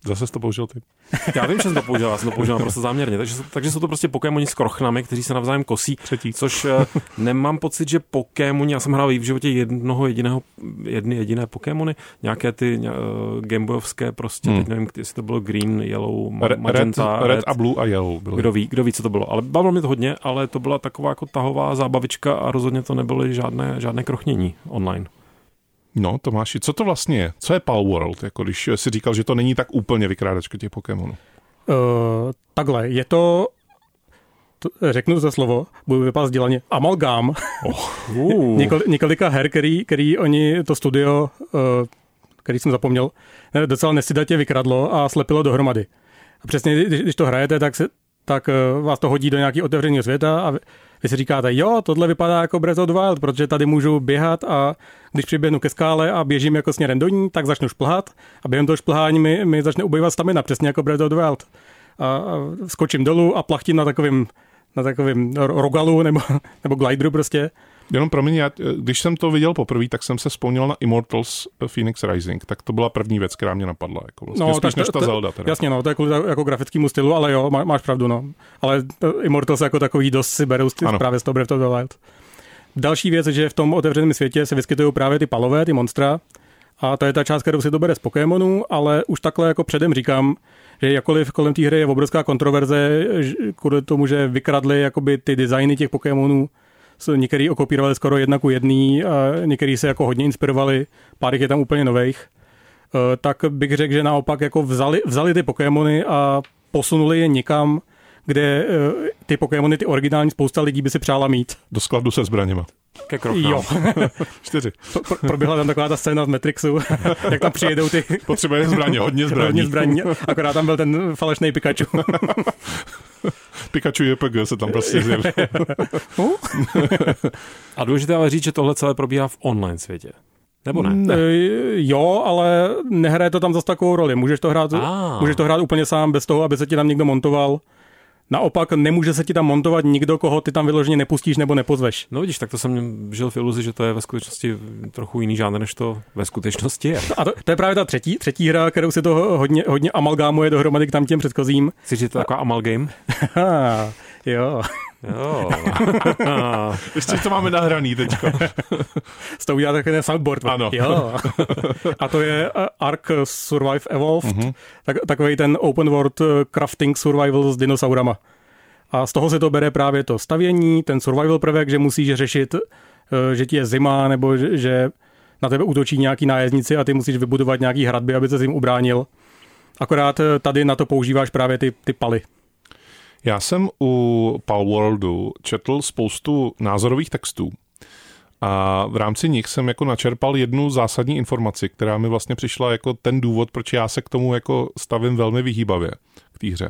Zase jsi to použil ty. Já vím, že jsem to použil, já jsem to použil prostě záměrně. Takže, takže jsou to prostě Pokémoni s krochnami, kteří se navzájem kosí. Třetí. Což uh, nemám pocit, že Pokémoni, já jsem hrál v životě jednoho jediného, jedny jediné Pokémony, nějaké ty uh, Gameboyovské prostě, hmm. teď nevím, jestli to bylo Green, Yellow, ma- Magenta, red, red, red, a Blue a Yellow byly. Kdo ví, kdo ví, co to bylo. Ale bavilo mě to hodně, ale to byla taková jako tahová zábavička a rozhodně to nebyly žádné, žádné krochnění online. No, Tomáši, co to vlastně je? Co je Pal World, jako když si říkal, že to není tak úplně vykrádačka těch Pokémonů? Uh, takhle, je to řeknu za slovo, budu vypadat dělaně, amalgám. Oh. Uh. Něko, několika her, který, který oni, to studio, uh, který jsem zapomněl, docela nesidatě vykradlo a slepilo dohromady. A přesně, když, když to hrajete, tak, se, tak uh, vás to hodí do nějakého otevřeného světa a vy si říkáte, jo, tohle vypadá jako Breath of the Wild, protože tady můžu běhat a když přiběhnu ke skále a běžím jako směrem do ní, tak začnu šplhat a během toho šplhání mi, mi začne ubývat stamina, přesně jako Breath of the Wild. A, a skočím dolů a plachtím na takovým na takovým rogalu nebo, nebo glideru prostě Jenom pro mě, když jsem to viděl poprvé, tak jsem se vzpomněl na Immortals Phoenix Rising, tak to byla první věc, která mě napadla. Jako vlastně no, spíš než ta Zelda. Teda. Jasně, no, to je kvůli jako grafickému stylu, ale jo, má, máš pravdu, no. Ale Immortals jako takový dost si berou ano. právě z toho Breath of the Wild. Další věc je, že v tom otevřeném světě se vyskytují právě ty palové, ty monstra, a to je ta část, kterou si to bere z Pokémonů, ale už takhle jako předem říkám, že jakkoliv kolem té hry je obrovská kontroverze kvůli tomu, že vykradli jakoby ty designy těch Pokémonů některý okopírovali skoro jedna ku jedný, a některý se jako hodně inspirovali, pár je tam úplně nových, e, tak bych řekl, že naopak jako vzali, vzali ty Pokémony a posunuli je někam, kde e, ty Pokémony, ty originální, spousta lidí by si přála mít. Do skladu se zbraněma. Ke krochám. Jo. Čtyři. Pro, proběhla tam taková ta scéna z Matrixu, jak tam přijedou ty... Potřebuje zbraně, hodně zbraní. hodně zbraní, akorát tam byl ten falešný Pikachu. Pikachu JPG se tam prostě zjevil. A důležité ale říct, že tohle celé probíhá v online světě. Nebo ne? ne? Jo, ale nehraje to tam zase takovou roli. Můžeš to, hrát, můžeš to hrát úplně sám, bez toho, aby se ti tam někdo montoval. Naopak nemůže se ti tam montovat nikdo, koho ty tam vyloženě nepustíš nebo nepozveš. No vidíš, tak to jsem žil v iluzi, že to je ve skutečnosti trochu jiný žánr, než to ve skutečnosti je. A to, to je právě ta třetí, třetí hra, kterou si to hodně, hodně amalgámuje dohromady k tam těm předchozím. Chci říct, to taková amalgame? jo. Jo. Ještě to máme nahraný teďko. Z toho udělá takový soundboard. Ano. Jo. A to je uh, Ark Survive Evolved, mm-hmm. tak, takový ten open world uh, crafting survival s dinosaurama. A z toho se to bere právě to stavění, ten survival prvek, že musíš řešit, uh, že ti je zima, nebo že na tebe útočí nějaký nájezdníci a ty musíš vybudovat nějaký hradby, aby se jim ubránil. Akorát tady na to používáš právě ty, ty paly. Já jsem u Palworldu četl spoustu názorových textů a v rámci nich jsem jako načerpal jednu zásadní informaci, která mi vlastně přišla jako ten důvod, proč já se k tomu jako stavím velmi vyhýbavě k té hře.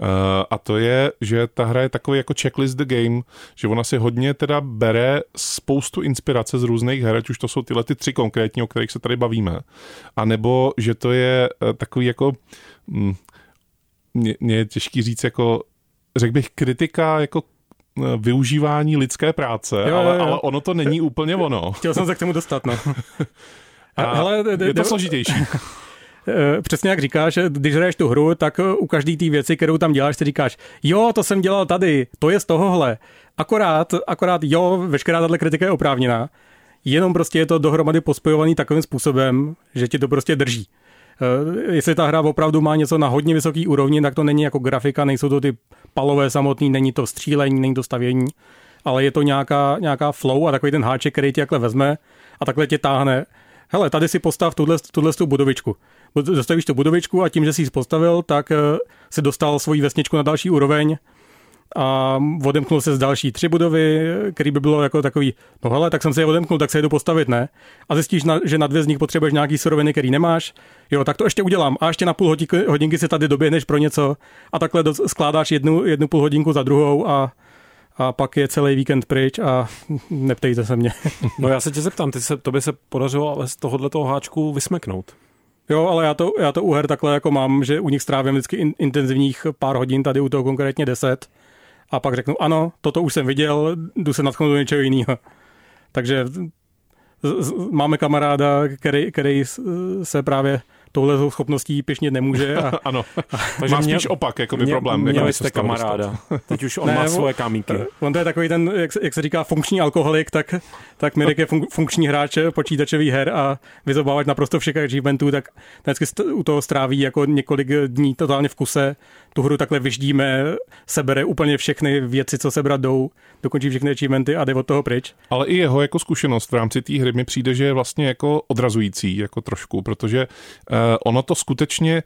Uh, a to je, že ta hra je takový jako checklist the game, že ona si hodně teda bere spoustu inspirace z různých her, ať už to jsou tyhle ty tři konkrétní, o kterých se tady bavíme, a nebo že to je uh, takový jako mě, mě je těžký říct jako, řekl bych, kritika jako eh, využívání lidské práce, jo, ale, jo, ale ono to není úplně ono. Chtěl jsem se k tomu dostat, no. A hele, je to složitější. Eh, přesně jak říkáš, když hraješ tu hru, tak u každý té věci, kterou tam děláš, si říkáš, jo, to jsem dělal tady, to je z tohohle. Akorát, akorát jo, veškerá tato kritika je oprávněná, jenom prostě je to dohromady pospojovaný takovým způsobem, že ti to prostě drží. Eh, jestli ta hra opravdu má něco na hodně vysoký úrovni, tak to není jako grafika, nejsou to ty palové samotný, není to střílení, není to stavění, ale je to nějaká, nějaká flow a takový ten háček, který ti takhle vezme a takhle tě táhne. Hele, tady si postav tuhle, tuhle tu budovičku. Dostavíš tu budovičku a tím, že jsi ji postavil, tak eh, si dostal svoji vesničku na další úroveň a odemknul se z další tři budovy, který by bylo jako takový, no hele, tak jsem se je odemknul, tak se jdu postavit, ne? A zjistíš, na, že na dvě z nich potřebuješ nějaký suroviny, který nemáš. Jo, tak to ještě udělám. A ještě na půl hodinky, hodinky si tady doběhneš pro něco a takhle do, skládáš jednu, jednu půl hodinku za druhou a a pak je celý víkend pryč a neptejte se mě. No já se tě zeptám, ty se, to by se podařilo ale z tohohle toho háčku vysmeknout. Jo, ale já to, já to u her takhle jako mám, že u nich strávím vždycky in, intenzivních pár hodin, tady u toho konkrétně deset a pak řeknu, ano, toto už jsem viděl, jdu se natchnout do něčeho jiného. Takže máme kamaráda, který, který se právě touhle schopností pěšnit nemůže. A, ano, a, má spíš opak, jako by mě, problém. Měli jako jste kamaráda, teď už on ne, má svoje kamíky. On to je takový ten, jak, jak se říká, funkční alkoholik, tak, tak Mirek je fun, funkční hráč počítačových her a vyzobávat naprosto všech achievementů, tak vždycky u toho stráví jako několik dní totálně v kuse, tu hru takhle vyždíme, sebere úplně všechny věci, co sebrat jdou, dokončí všechny achievementy a jde od toho pryč. Ale i jeho jako zkušenost v rámci té hry mi přijde, že je vlastně jako odrazující, jako trošku, protože uh, ono to skutečně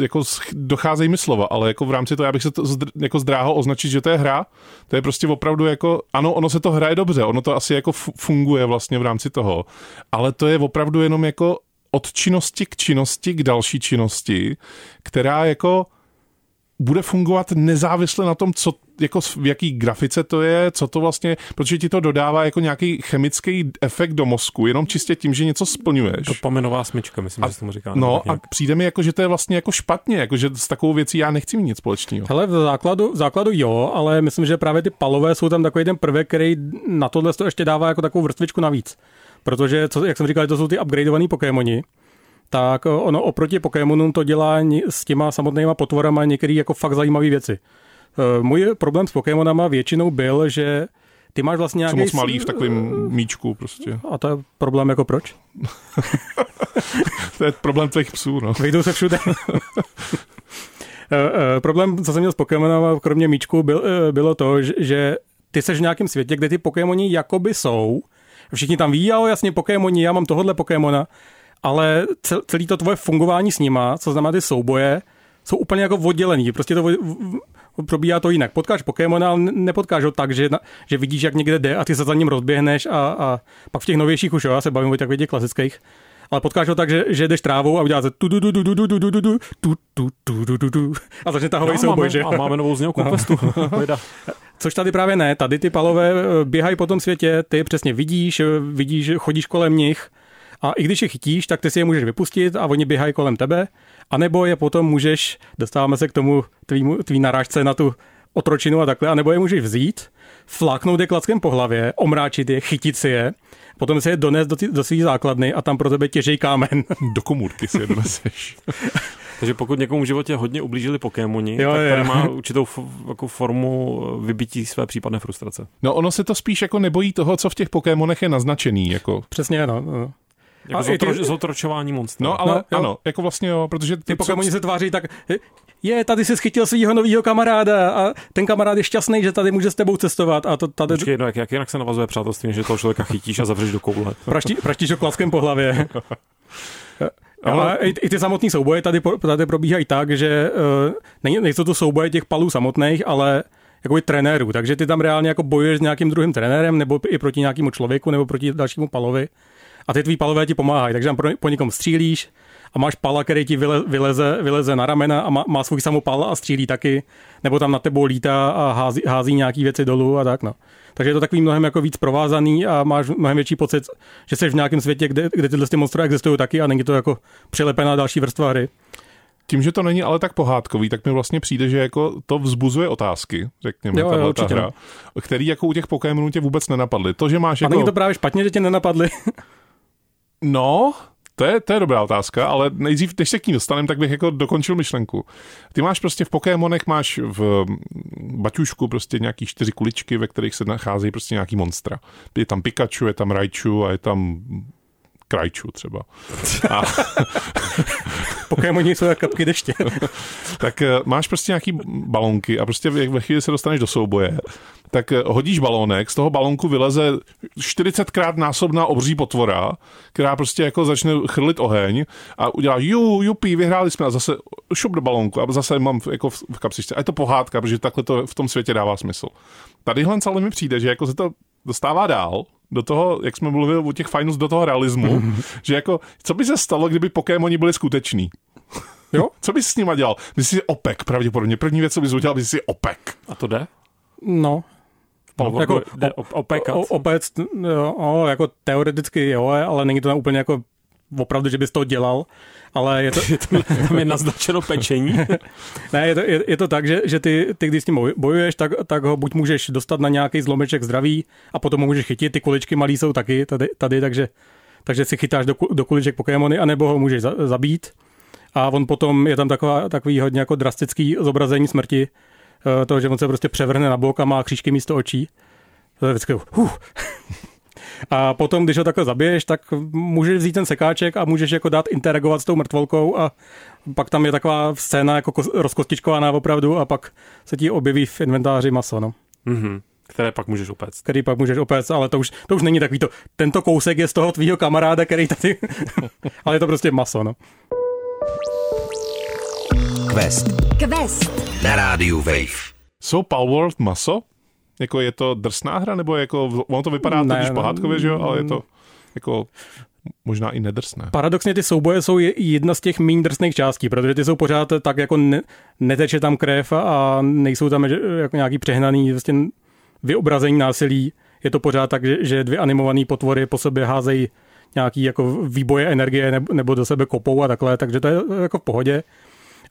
jako docházejí mi slova, ale jako v rámci toho, já bych se to jako zdráhal označit, že to je hra, to je prostě opravdu jako, ano, ono se to hraje dobře, ono to asi jako funguje vlastně v rámci toho, ale to je opravdu jenom jako od činnosti k činnosti k další činnosti, která jako bude fungovat nezávisle na tom, co, jako v jaký grafice to je, co to vlastně, protože ti to dodává jako nějaký chemický efekt do mozku, jenom čistě tím, že něco splňuješ. To pomenová smyčka, myslím, a, že se tomu říká. No a přijde mi jako, že to je vlastně jako špatně, jako že s takovou věcí já nechci mít nic společného. Hele, v základu, v základu jo, ale myslím, že právě ty palové jsou tam takový ten prvek, který na tohle to ještě dává jako takovou vrstvičku navíc. Protože, co, jak jsem říkal, to jsou ty upgradeovaný Pokémoni, tak eh, ono oproti Pokémonům to dělá s těma samotnýma potvorama některé jako fakt zajímavé věci. Eh, můj problém s Pokémonama většinou byl, že ty máš vlastně nějaký... Jsou moc malý v takovém míčku prostě. A to je problém jako proč? to je problém těch psů, no. Vyjdou se všude. Eh, problém, co jsem měl s Pokémonama, kromě míčku, byl, bylo to, že ty seš v nějakém světě, kde ty Pokémoni jakoby jsou, všichni tam ví, jo, jasně Pokémoni, já mám tohle Pokémona, ale celý to tvoje fungování s nima, co znamená ty souboje, jsou úplně jako oddělený. Prostě to probíhá to jinak. Potkáš Pokémona, ale nepotkáš ho tak, že, že vidíš, jak někde jde a ty se za ním rozběhneš a, a pak v těch novějších už, jo, já se bavím o takových těch klasických, ale potkáš ho tak, že, že jdeš trávou a uděláš tu tu tu tu tu tu tu tu tu tu tu tu tu tu a začne tahový souboj, že? A máme novou znělku questu. Což tady právě ne, tady ty palové běhají po tom světě, ty přesně vidíš, vidíš, chodíš kolem nich, a i když je chytíš, tak ty si je můžeš vypustit a oni běhají kolem tebe, a nebo je potom můžeš, dostáváme se k tomu tvýmu, tvý narážce na tu otročinu a takhle, a nebo je můžeš vzít, fláknout je klackem po hlavě, omráčit je, chytit si je, potom si je donést do, do svých základny a tam pro tebe těžej kámen. Do komůrky si je doneseš. Takže pokud někomu v životě hodně ublížili Pokémoni, jo, tak tady má určitou f- jako formu vybití své případné frustrace. No ono se to spíš jako nebojí toho, co v těch Pokémonech je naznačený. Jako. Přesně, no. no. Jako zotro, ty... zotročování monstru. No, ale no, ano, jako vlastně jo, protože... Ty, ty Pokémoni co... se tváří tak, je, tady si schytil svého nového kamaráda a ten kamarád je šťastný, že tady může s tebou cestovat. A to tady... Počkej, no, jak, jak jinak se navazuje přátelství, že toho člověka chytíš a zavřeš do koule. Praští, praštíš ho klaskem po hlavě. Ale i, i ty samotné souboje tady, tady probíhají tak, že uh, nejsou to souboje těch palů samotných, ale jakoby trenérů, takže ty tam reálně jako bojuješ s nějakým druhým trenérem, nebo i proti nějakému člověku, nebo proti dalšímu palovi a ty tvý palové ti pomáhají, takže tam po někom střílíš a máš pala, který ti vyle, vyleze, vyleze na ramena a má, má svůj samopal a střílí taky, nebo tam na tebou lítá a hází, hází nějaký věci dolů a tak no. Takže je to takový mnohem jako víc provázaný a máš mnohem větší pocit, že jsi v nějakém světě, kde, kde tyhle ty monstra existují taky a není to jako přilepená další vrstva hry. Tím, že to není ale tak pohádkový, tak mi vlastně přijde, že jako to vzbuzuje otázky, řekněme, jo, jo, ta hra, no. který jako u těch Pokémonů tě vůbec nenapadly. To, že máš a jako... není to právě špatně, že tě nenapadly? No, to je, to je dobrá otázka, ale nejdřív, než se k ní dostaneme, tak bych jako dokončil myšlenku. Ty máš prostě v Pokémonech, máš v baťušku prostě nějaký čtyři kuličky, ve kterých se nacházejí prostě nějaký monstra. Je tam Pikachu, je tam Raichu a je tam Krajču třeba. A... Pokémoni jsou jak kapky deště. tak eh, máš prostě nějaký balonky a prostě ve chvíli se dostaneš do souboje, tak eh, hodíš balónek, z toho balonku vyleze 40krát násobná obří potvora, která prostě jako začne chrlit oheň a udělá ju, jupi, vyhráli jsme a zase šup do balonku a zase mám jako v, v kapsičce. A je to pohádka, protože takhle to v tom světě dává smysl. Tadyhle ale mi přijde, že jako se to dostává dál, do toho, jak jsme mluvili o těch finals, do toho realismu, že jako, co by se stalo, kdyby Pokémoni byli skuteční? Jo? Co bys s nima dělal? Myslíš si opek, pravděpodobně. První věc, co bys udělal, bys si opek. A to jde? No. No, jako, jde opekat. O, opec, jo, jako teoreticky jo, ale není to úplně jako opravdu, že bys to dělal, ale je to... Tam je naznačeno pečení. ne, je to, je, je to tak, že, že ty, ty, když s tím bojuješ, tak, tak ho buď můžeš dostat na nějaký zlomeček zdraví a potom ho můžeš chytit. Ty kuličky malý jsou taky tady, tady takže takže si chytáš do, do kuliček Pokémony, anebo ho můžeš za, zabít. A on potom, je tam taková, takový hodně jako drastický zobrazení smrti, eh, toho, že on se prostě převrhne na bok a má křížky místo očí. To je vždycky, huh. A potom, když ho takhle zabiješ, tak můžeš vzít ten sekáček a můžeš jako dát interagovat s tou mrtvolkou a pak tam je taková scéna jako rozkostičkovaná opravdu a pak se ti objeví v inventáři maso, no. Mm-hmm které pak můžeš opéct. Který pak můžeš opéct, ale to už, to už není takový to, tento kousek je z toho tvýho kamaráda, který tady, ale je to prostě maso, no. Quest. Quest. Na rádiu Wave. Jsou Palworld maso? Jako je to drsná hra, nebo jako, ono to vypadá ne, totiž pohádkově, že jo, ale je to jako možná i nedrsné. Paradoxně ty souboje jsou jedna z těch méně drsných částí, protože ty jsou pořád tak jako ne, neteče tam krev a nejsou tam jako nějaký přehnaný vlastně vyobrazení násilí. Je to pořád tak, že, že dvě animované potvory po sobě házejí nějaký jako výboje energie nebo, do sebe kopou a takhle, takže to je jako v pohodě.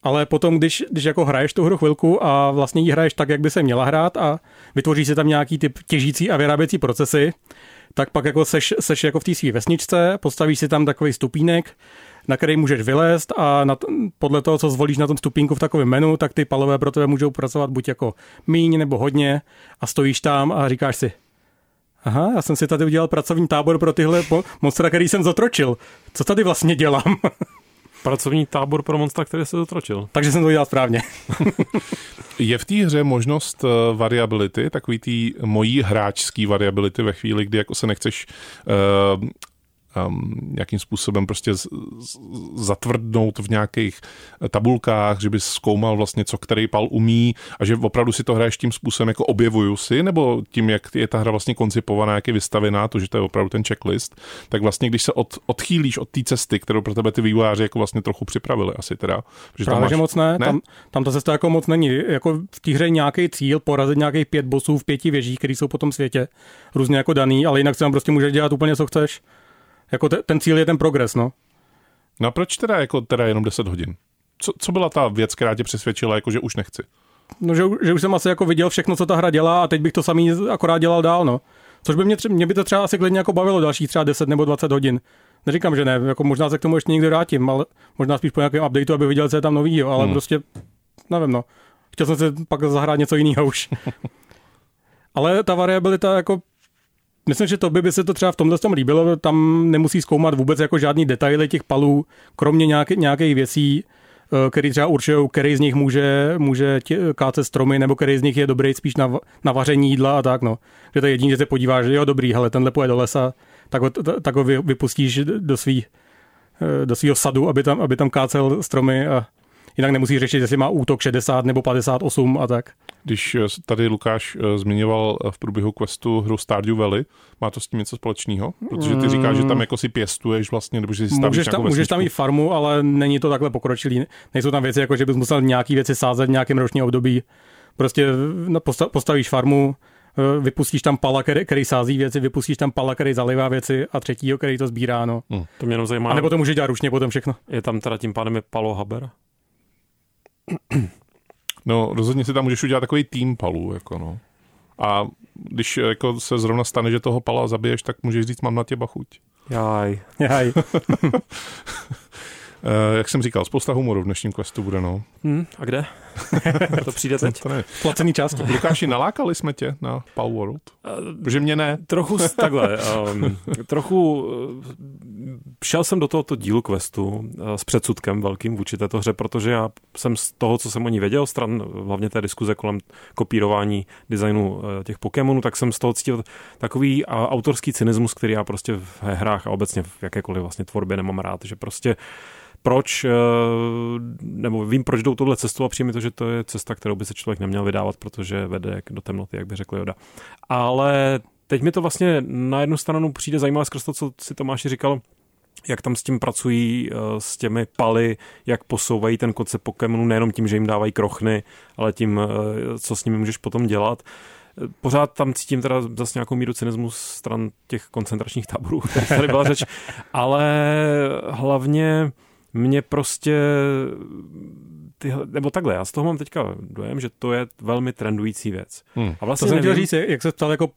Ale potom, když, když jako hraješ tu hru chvilku a vlastně ji hraješ tak, jak by se měla hrát a vytvoří se tam nějaký typ těžící a vyráběcí procesy, tak pak jako seš, seš jako v té své vesničce, postavíš si tam takový stupínek, na který můžeš vylézt a na, podle toho, co zvolíš na tom stupínku v takovém menu, tak ty palové pro tebe můžou pracovat buď jako míň nebo hodně a stojíš tam a říkáš si, aha, já jsem si tady udělal pracovní tábor pro tyhle monstra, který jsem zotročil. Co tady vlastně dělám? Pracovní tábor pro monstra, který se zotročil. Takže jsem to udělal správně. Je v té hře možnost uh, variability, takový tý mojí hráčský variability ve chvíli, kdy jako se nechceš uh, um, nějakým způsobem prostě z, z, zatvrdnout v nějakých tabulkách, že bys zkoumal vlastně, co který pal umí a že opravdu si to hraješ tím způsobem, jako objevuju si, nebo tím, jak je ta hra vlastně koncipovaná, jak je vystavená, to, že to je opravdu ten checklist, tak vlastně, když se od, odchýlíš od té cesty, kterou pro tebe ty vývojáři jako vlastně trochu připravili asi teda. Že Právě, máš... že moc ne, ne? Tam, tam ta cesta jako moc není. Jako v té hře nějaký cíl, porazit nějakých pět bosů v pěti věžích, které jsou po tom světě, různě jako daný, ale jinak si tam prostě můžeš dělat úplně, co chceš. Jako te, ten cíl je ten progres, no. No a proč teda, jako, teda jenom 10 hodin? Co, co byla ta věc, která tě přesvědčila, jako, že už nechci? No, že, že už jsem asi jako viděl všechno, co ta hra dělá a teď bych to samý akorát dělal dál, no. Což by mě, tře- mě by to třeba asi klidně jako bavilo další třeba 10 nebo 20 hodin. Neříkám, že ne, jako možná se k tomu ještě někdy vrátím, ale možná spíš po nějakém updateu, aby viděl, co je tam novýho, ale hmm. prostě, nevím, no. Chtěl jsem si pak zahrát něco jiného už. ale ta variabilita jako Myslím, že to by, by se to třeba v tomhle tom líbilo, tam nemusí zkoumat vůbec jako žádný detaily těch palů, kromě nějaké, nějakých věcí, eh, který třeba určují, který z nich může, může tě, kácet stromy, nebo který z nich je dobrý spíš na, na vaření jídla a tak, no. Že to je jediný, že se podíváš, že jo, dobrý, hele, tenhle půjde do lesa, tak ho, tak ho vypustíš do svý, eh, do svého sadu, aby tam, aby tam kácel stromy a jinak nemusí řešit, jestli má útok 60 nebo 58 a tak. Když eh, tady Lukáš eh, zmiňoval eh, v průběhu questu hru Stardew Valley, má to s tím něco společného? Protože ty říkáš, že tam jako si pěstuješ vlastně, nebo že si stavíš můžeš tam, můžeš tam mít farmu, ale není to takhle pokročilý. Nejsou tam věci, jako že bys musel nějaký věci sázet v nějakém ročním období. Prostě postavíš farmu, vypustíš tam pala, který, který sází věci, vypustíš tam pala, který zalivá věci a třetího, který to sbírá. No. Hmm. To mě jenom zajímá. A nebo to může dělat ručně potom všechno. Je tam teda tím pádem je Palo Haber? No, rozhodně si tam můžeš udělat takový tým palů, jako no. A když jako se zrovna stane, že toho pala zabiješ, tak můžeš říct, mám na tě bachuť. Jaj. Jaj. Uh, jak jsem říkal, spousta humoru v dnešním questu bude, no. Hmm, a kde? to přijde teď. To, to Placený části. Lukáši, nalákali jsme tě na Pal World? Protože mě ne. Trochu takhle. Um, trochu uh, šel jsem do tohoto dílu questu uh, s předsudkem velkým vůči této hře, protože já jsem z toho, co jsem o ní věděl, stran hlavně té diskuze kolem kopírování designu uh, těch Pokémonů, tak jsem z toho cítil takový uh, autorský cynismus, který já prostě v hrách a obecně v jakékoliv vlastně tvorbě nemám rád, že prostě proč, eh, nebo vím, proč jdou tohle cestu a přijme to, že to je cesta, kterou by se člověk neměl vydávat, protože vede do temnoty, jak by řekl Joda. Ale teď mi to vlastně na jednu stranu přijde zajímavé skrz to, co si Tomáši říkal, jak tam s tím pracují, eh, s těmi paly, jak posouvají ten koncept Pokémonu, nejenom tím, že jim dávají krochny, ale tím, eh, co s nimi můžeš potom dělat. Pořád tam cítím teda zase nějakou míru cynismu stran těch koncentračních táborů, které tady byla řeč, ale hlavně mě prostě tyhle, nebo takhle, já z toho mám teďka dojem, že to je velmi trendující věc. Hmm. A vlastně to jsem nevím, chtěl říct, jak se ptal jako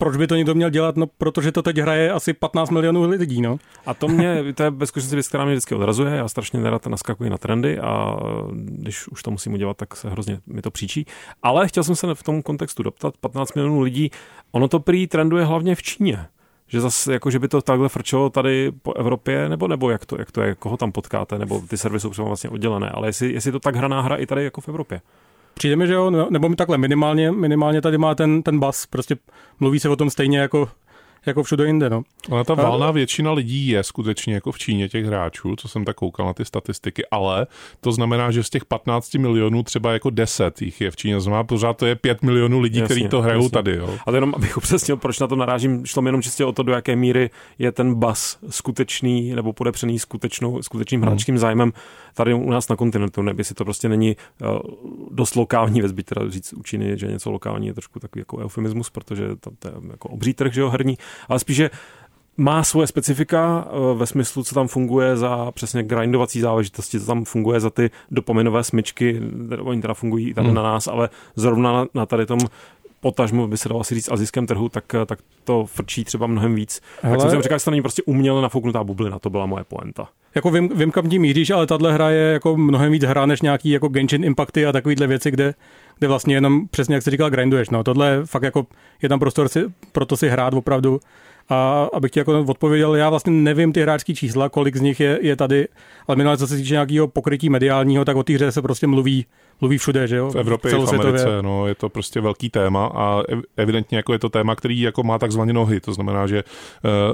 proč by to někdo měl dělat? No, protože to teď hraje asi 15 milionů lidí, no. A to mě, to je bezkušenosti věc, která mě vždycky odrazuje. Já strašně nerad naskakuji na trendy a když už to musím udělat, tak se hrozně mi to příčí. Ale chtěl jsem se v tom kontextu doptat, 15 milionů lidí, ono to prý trenduje hlavně v Číně že zase jako, že by to takhle frčelo tady po Evropě, nebo, nebo jak, to, jak to je, koho tam potkáte, nebo ty servisy jsou vlastně oddělené, ale jestli, jestli to tak hraná hra i tady jako v Evropě. Přijde mi, že jo, nebo mi takhle, minimálně, minimálně tady má ten, ten bas, prostě mluví se o tom stejně jako jako všude jinde. No. Ale ta valná většina lidí je skutečně jako v Číně těch hráčů, co jsem tak koukal na ty statistiky, ale to znamená, že z těch 15 milionů třeba jako 10 jich je v Číně, znamená pořád to je 5 milionů lidí, kteří to hrajou jasně. tady. Jo. Ale jenom abych upřesnil, proč na to narážím, šlo mi jenom čistě o to, do jaké míry je ten bas skutečný nebo podepřený skutečnou, skutečným hmm. hráčským zájmem tady u nás na kontinentu, nebo si to prostě není uh, dost lokální věc, byť teda říct u Číny, že něco lokální je trošku takový jako eufemismus, protože to, to je jako obří trh, že jo, herní, ale spíše má svoje specifika eh, ve smyslu, co tam funguje za přesně grindovací záležitosti, co tam funguje za ty dopaminové smyčky, oni teda fungují tady hmm. na nás, ale zrovna na, tady tom potažmu by se dalo asi říct azijském trhu, tak, tak to frčí třeba mnohem víc. Hele. Tak jsem si říkal, že to není prostě uměle nafouknutá bublina, to byla moje poenta. Jako vím, vím kam tím míříš, ale tahle hra je jako mnohem víc hra než nějaký jako Genshin Impacty a takovýhle věci, kde, kde vlastně jenom přesně jak jsi říkal, grinduješ. No, tohle fakt jako je tam prostor si, pro to si hrát opravdu a abych ti jako odpověděl, já vlastně nevím ty hráčské čísla, kolik z nich je, je tady, ale minulé, co se týče nějakého pokrytí mediálního, tak o té hře se prostě mluví, mluví všude, že jo? V Evropě v Americe, no, je to prostě velký téma a evidentně jako je to téma, který jako má takzvané nohy, to znamená, že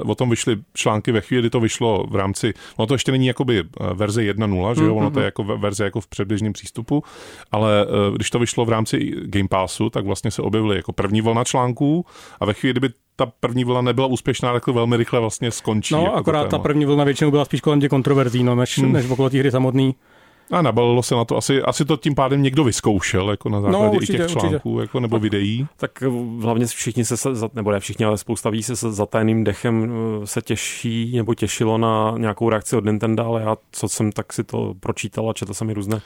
uh, o tom vyšly články ve chvíli, kdy to vyšlo v rámci, ono to ještě není jakoby eh, verze 1.0, že jo, ono to je jako verze jako v předběžném přístupu, ale uh, když to vyšlo v rámci Game Passu, tak vlastně se objevily jako první vlna článků a ve chvíli, kdyby ta první vlna nebyla úspěšná, tak to velmi rychle vlastně skončí. No, jako akorát ta první vlna většinou byla spíš kolem těch kontroverzí, no, než, hmm. než okolo té hry samotný. A nabalilo se na to, asi, asi to tím pádem někdo vyzkoušel, jako na základě no, určitě, i těch článků, určitě. jako, nebo videí. Tak hlavně všichni se, nebo ne všichni, ale spousta lidí se za tajným dechem eh, se těší, nebo těšilo na nějakou reakci od Nintendo, ale já, co jsem tak si to pročítal a četl jsem i různé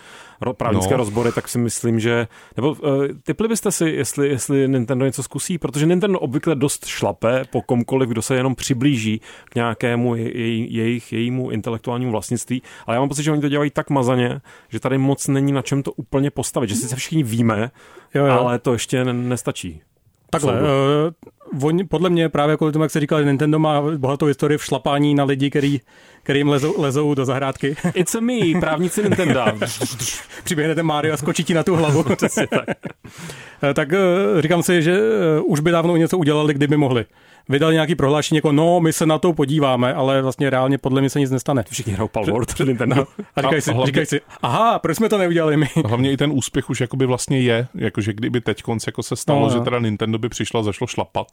právnické no. rozbory, tak si myslím, že, nebo uh, typli byste si, jestli, jestli Nintendo něco zkusí, protože Nintendo obvykle dost šlape po komkoliv, kdo se jenom přiblíží k nějakému jej, jejich, jejímu intelektuálnímu vlastnictví, ale já mám pocit, že oni to dělají tak mazaně, že tady moc není na čem to úplně postavit, že si se všichni víme, jo, jo. ale to ještě nestačí. Takhle, uh, on, podle mě právě kvůli tomu, jak se říkal, Nintendo má bohatou historii v šlapání na lidi, který, který jim lezou, lezou do zahrádky. It's a me, právníci Nintendo. Přiběhnete Mario a skočí ti na tu hlavu. tak. Eh, tak uh, říkám si, že uh, už by dávno něco udělali, kdyby mohli vydali nějaký prohlášení jako no, my se na to podíváme, ale vlastně reálně podle mě se nic nestane. Všichni hrajou Palworld Nintendo. No, a říkají si, hlavně, říkaj si, aha, proč jsme to neudělali my? Hlavně i ten úspěch už jakoby vlastně je, jakože kdyby teď konc jako se stalo, no, že teda Nintendo by přišla zašlo šlapat,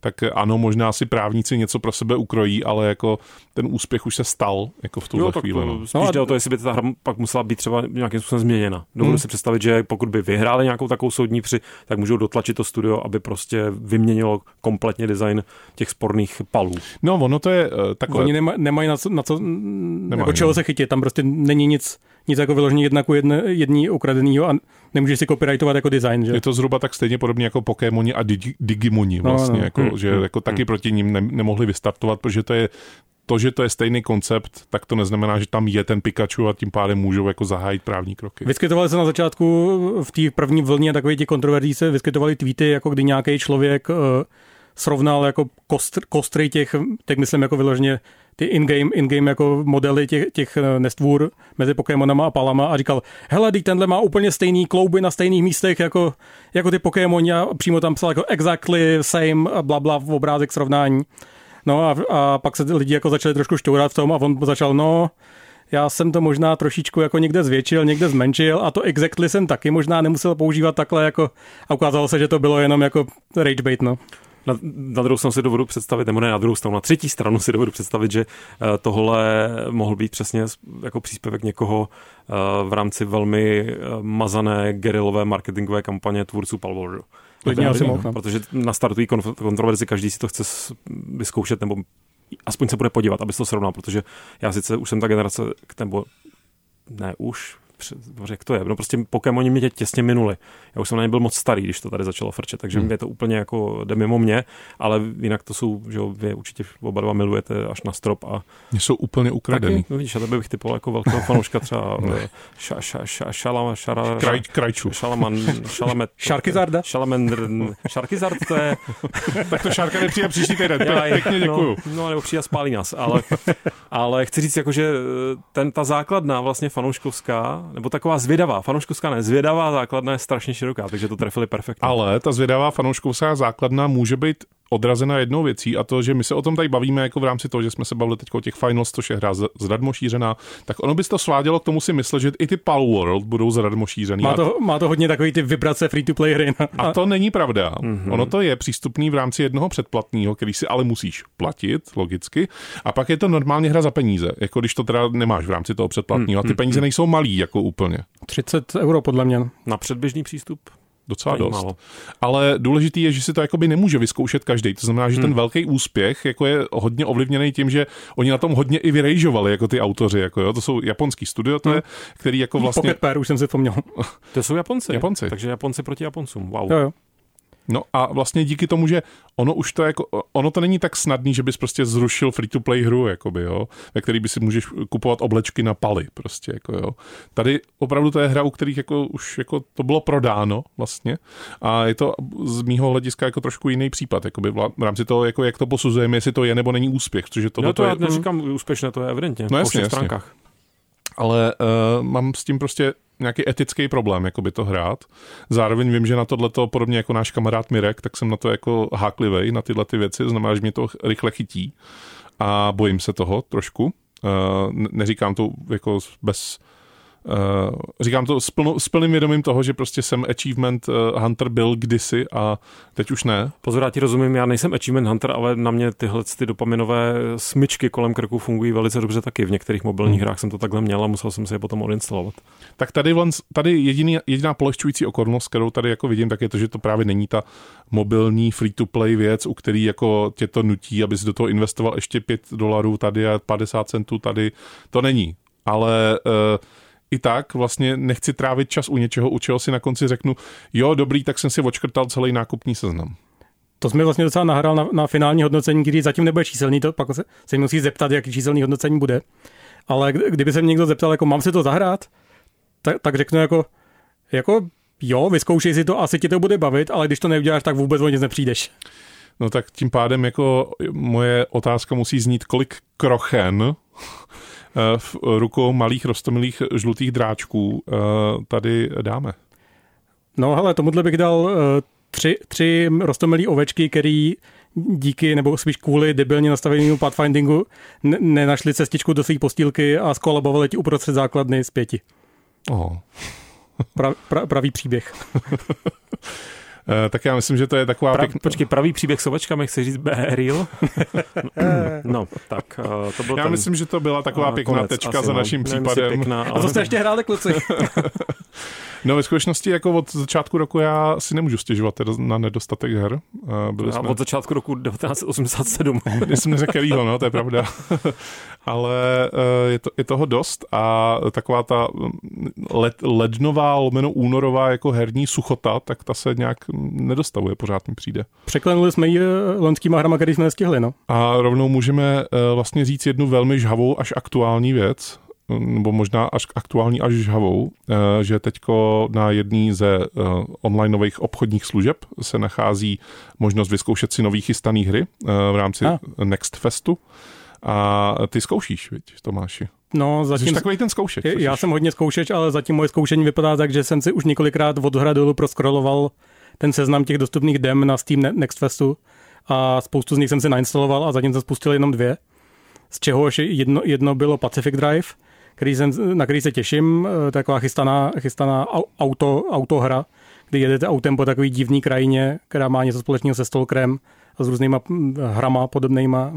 tak ano, možná si právníci něco pro sebe ukrojí, ale jako ten úspěch už se stal jako v tuhle jo, chvíli. No. Spíš no, jde o to, jestli by ta hra pak musela být třeba nějakým způsobem změněna. Dovedu hmm. si představit, že pokud by vyhráli nějakou takovou soudní při, tak můžou dotlačit to studio, aby prostě vyměnilo kompletně design těch sporných palů. No, ono to je uh, takové. Oni nema, nemají na co, na co nemají, jako čeho no. se chytit, tam prostě není nic, nic jako vyloženě jednaku jedne, jední ukradenýho a nemůžeš si copyrightovat jako design. Že? Je to zhruba tak stejně podobně jako Pokémoni a Digi, Digimoni no, vlastně, no, no. Jako, hmm, že hmm, jako hmm. taky proti ním ne, nemohli vystartovat, protože to je to, že to je stejný koncept, tak to neznamená, že tam je ten Pikachu a tím pádem můžou jako zahájit právní kroky. Vyskytovaly se na začátku v té první vlně takové ti kontroverzí se vyskytovaly tweety, jako kdy nějaký člověk uh, srovnal jako kostr, kostry těch, tak myslím jako vyloženě ty in-game, in-game jako modely těch, těch eh, nestvůr mezi Pokémonama a Palama a říkal, hele, teď tenhle má úplně stejný klouby na stejných místech jako, jako ty Pokémoni a přímo tam psal jako exactly same a bla bla v obrázek srovnání. No a, a pak se lidi jako začali trošku šťourat v tom a on začal, no, já jsem to možná trošičku jako někde zvětšil, někde zmenšil a to exactly jsem taky možná nemusel používat takhle jako a ukázalo se, že to bylo jenom jako rage bait, no. Na, na druhou stranu si dovedu představit, nebo ne na druhou stranu, na třetí stranu si dovedu představit, že eh, tohle mohl být přesně jako příspěvek někoho eh, v rámci velmi eh, mazané gerilové marketingové kampaně tvůrců Palworldu. Klidně asi mohl. No. Protože nastartují kontroverzi, každý si to chce vyzkoušet, nebo aspoň se bude podívat, aby se to srovnal, protože já sice už jsem ta generace, nebo ne už, jak to je, no prostě Pokémoni mě tě těsně minuli. Já už jsem na ně byl moc starý, když to tady začalo frčet, takže hmm. mě to úplně jako jde mimo mě, ale jinak to jsou, že jo, vy určitě oba dva milujete až na strop a... Mě jsou úplně ukradený. Taky, no vidíš, a tebe bych typoval jako velkého fanouška třeba ša, ša, ša, šala, šara, Kraj, krajčů. Šalaman, šalamet, Šarkizarda? Šalamendr, Šarkizard, to je... tak to Šárka nepřijde příští týden, pěkně děkuju. No, no, nebo přijde a spálí nás, ale, ale chci říct, jako, že ten, ta základna vlastně fanouškovská, nebo taková zvědavá, fanouškovská ne, zvědavá základna je strašně široká, takže to trefili perfektně. Ale ta zvědavá fanouškovská základna může být odrazena jednou věcí a to, že my se o tom tady bavíme jako v rámci toho, že jsme se bavili teď o těch finals, což je hra zradmo šířená, tak ono by to svádělo k tomu si myslet, že i ty Pal World budou zradmo šířený. Má to, má to hodně takový ty vibrace free to play hry. A to není pravda. Mm-hmm. Ono to je přístupný v rámci jednoho předplatného, který si ale musíš platit, logicky. A pak je to normálně hra za peníze, jako když to teda nemáš v rámci toho předplatného. A ty mhm, peníze mhm. nejsou malý, jako úplně. 30 euro podle mě. Na předběžný přístup? Docela dost. Ale důležitý je, že si to jakoby nemůže vyzkoušet každý. To znamená, že hmm. ten velký úspěch jako je hodně ovlivněný tím, že oni na tom hodně i vyrejžovali jako ty autoři. Jako jo. To jsou japonský studio, to je, hmm. který jako vlastně... Pocket Pair, už jsem si vzpomněl. To jsou Japonci. Japonci. Takže Japonci proti Japoncům. Wow. Jo, jo. No a vlastně díky tomu, že ono už to jako, ono to není tak snadný, že bys prostě zrušil free-to-play hru, jakoby, jo, ve který by si můžeš kupovat oblečky na paly, prostě, jako jo. Tady opravdu to je hra, u kterých jako už jako to bylo prodáno vlastně a je to z mýho hlediska jako trošku jiný případ, jakoby v rámci toho, jako jak to posuzujeme, jestli to je nebo není úspěch, protože to, no to, to já je... neříkám úspěšné, to je evidentně no, jasně, po všech stránkách. Jasně ale uh, mám s tím prostě nějaký etický problém, jako by to hrát. Zároveň vím, že na tohle to podobně jako náš kamarád Mirek, tak jsem na to jako háklivej, na tyhle ty věci, znamená, že mě to rychle chytí a bojím se toho trošku. Uh, neříkám to jako bez Uh, říkám to s, plno, s plným vědomím toho, že prostě jsem achievement uh, hunter byl kdysi a teď už ne. Pozor, já ti rozumím, já nejsem achievement hunter, ale na mě tyhle ty dopaminové smyčky kolem krku fungují velice dobře taky. V některých mobilních hmm. hrách jsem to takhle měl a musel jsem si je potom odinstalovat. Tak tady, tady jediný, jediná polehčující okolnost, kterou tady jako vidím, tak je to, že to právě není ta mobilní free-to-play věc, u který jako tě to nutí, abys do toho investoval ještě 5 dolarů tady a 50 centů tady. To není. Ale uh, i tak vlastně nechci trávit čas u něčeho, u čeho si na konci řeknu, jo, dobrý, tak jsem si očkrtal celý nákupní seznam. To jsme vlastně docela nahrál na, na finální hodnocení, když zatím nebude číselný, to pak se, se musí zeptat, jaký číselný hodnocení bude. Ale kdyby se mě někdo zeptal, jako mám si to zahrát, tak, tak řeknu jako, jako jo, vyzkoušej si to, asi ti to bude bavit, ale když to neuděláš, tak vůbec o nic nepřijdeš. No tak tím pádem jako moje otázka musí znít, kolik krochen v rukou malých rostomilých žlutých dráčků eh, tady dáme. No hele, tomuhle bych dal eh, tři, tři rostomilý ovečky, který díky, nebo spíš kvůli debilně nastavenému pathfindingu nenašli cestičku do své postýlky a skolabovali ti uprostřed základny z pěti. Oh. pra, pra, pravý příběh. Eh, tak já myslím, že to je taková... Pra, pěkn... Počkej, pravý příběh s ovečkami, chceš říct real? no, tak uh, to bylo Já ten... myslím, že to byla taková uh, pěkná konec, tečka za no. naším případem. Pěkná, ale... A to jste ještě hráli, kluci. No ve skutečnosti jako od začátku roku já si nemůžu stěžovat na nedostatek her. Byli a jsme... od začátku roku 1987. Já jsem neřekl no, to je pravda. Ale je, to, je toho dost a taková ta led, lednová, lomeno únorová jako herní suchota, tak ta se nějak nedostavuje, pořád mi přijde. Překlenuli jsme ji eh, loňskýma hrama, který jsme nestihli, no. A rovnou můžeme eh, vlastně říct jednu velmi žhavou až aktuální věc, nebo možná až aktuální až žhavou, eh, že teďko na jedný ze online nových obchodních služeb se nachází možnost vyzkoušet si nový chystaný hry v rámci a. Next Festu. A ty zkoušíš, viď, Tomáši? No, zatím... Jsi takový ten zkoušeč. Já jsem hodně zkoušeč, ale zatím moje zkoušení vypadá tak, že jsem si už několikrát od hra dolů proskroloval ten seznam těch dostupných dem na Steam Next Festu a spoustu z nich jsem si nainstaloval a zatím jsem spustil jenom dvě, z čehož jedno, jedno bylo Pacific Drive, který jsem, na který se těším, eh, taková chystaná, chystaná auto, autohra, kdy jedete autem po takový divný krajině, která má něco společného se Stalkerem a s různýma hm, hrama podobnýma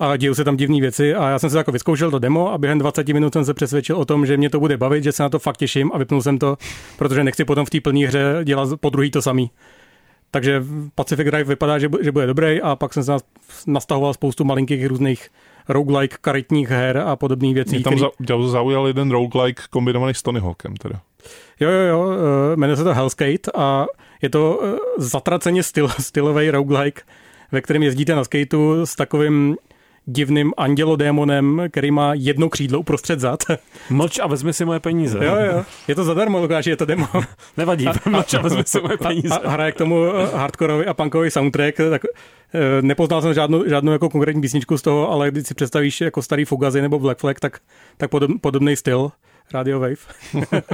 a dějou se tam divné věci a já jsem se jako vyzkoušel to demo a během 20 minut jsem se přesvědčil o tom, že mě to bude bavit, že se na to fakt těším a vypnul jsem to, protože nechci potom v té plné hře dělat po druhý to samý. Takže Pacific Drive vypadá, že, že bude dobrý a pak jsem se nastahoval spoustu malinkých různých roguelike karetních her a podobných věcí. Mě tam který... zaujal jeden roguelike kombinovaný s Tony Hawkem teda. Jo, jo, jo, eh, jmenuje se to Hellskate a je to eh, zatraceně styl, stylový roguelike, ve kterém jezdíte na skateu s takovým divným andělodémonem, který má jedno křídlo uprostřed zad. Mlč a vezmi si moje peníze. Jo, jo. Je to zadarmo, Lukáš, je to demo. Nevadí, mlč a vezmi si moje peníze. A, a hraje k tomu eh, hardkorový a punkový soundtrack, tak nepoznal jsem žádnou, žádnou jako konkrétní písničku z toho, ale když si představíš jako starý Fugazi nebo Black Flag, tak, tak podob, podobný styl. Radio Wave.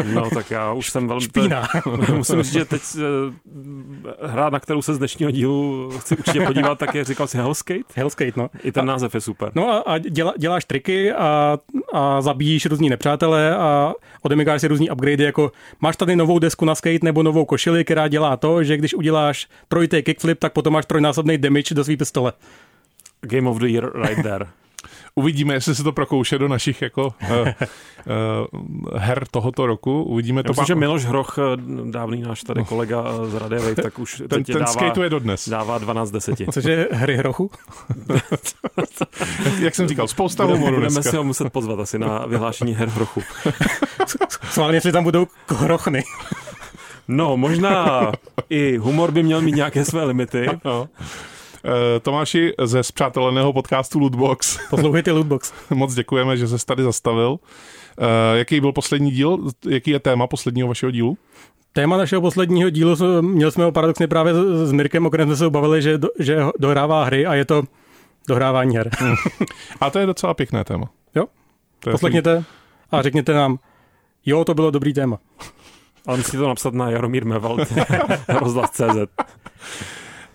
no tak já už jsem velmi... Špína. Musím říct, že teď eh, hra, na kterou se z dnešního dílu chci určitě podívat, tak je, říkal si Hellskate? Hellskate, no. I ten a, název je super. No a, a děla, děláš triky a, a zabíjíš různí nepřátelé a odemykáš si různý upgrade, jako máš tady novou desku na skate nebo novou košili, která dělá to, že když uděláš trojitý kickflip, tak potom máš trojnásobný damage do své pistole. Game of the year right there. Uvidíme, jestli se to prokouše do našich jako uh, uh, her tohoto roku. Uvidíme to. Myslím, že Miloš Hroch, dávný náš tady kolega z Radio Wave, tak už ten, teď ten dává, je dodnes. Dává 12 deseti. Cože hry Hrochu? jak jsem říkal, spousta humoru Budeme si ho muset pozvat asi na vyhlášení her Hrochu. Sválně, jestli tam budou hrochny. No, možná i humor by měl mít nějaké své limity. No. Eh, Tomáši ze zpřáteleného podcastu Lootbox. Poslouchejte Lootbox. Moc děkujeme, že se tady zastavil. Eh, jaký byl poslední díl? Jaký je téma posledního vašeho dílu? Téma našeho posledního dílu, měli jsme ho paradoxně právě s Mirkem, o kterém jsme se bavili, že, do, že dohrává hry a je to dohrávání her. A to je docela pěkné téma. Jo, to poslechněte a řekněte nám, jo, to bylo dobrý téma. Ale musíte to napsat na Jaromír Mevald, rozhlas.cz.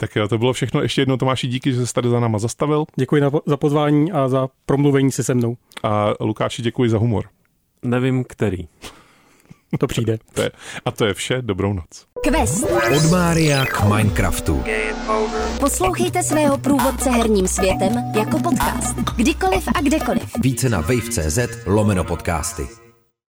Tak jo, to bylo všechno. Ještě jednou Tomáši díky, že jsi tady za náma zastavil. Děkuji za pozvání a za promluvení se se mnou. A Lukáši děkuji za humor. Nevím, který. To přijde. to je, a to je vše. Dobrou noc. Quest. Od Mária k Minecraftu. Poslouchejte svého průvodce herním světem jako podcast. Kdykoliv a kdekoliv. Více na wave.cz lomeno podcasty.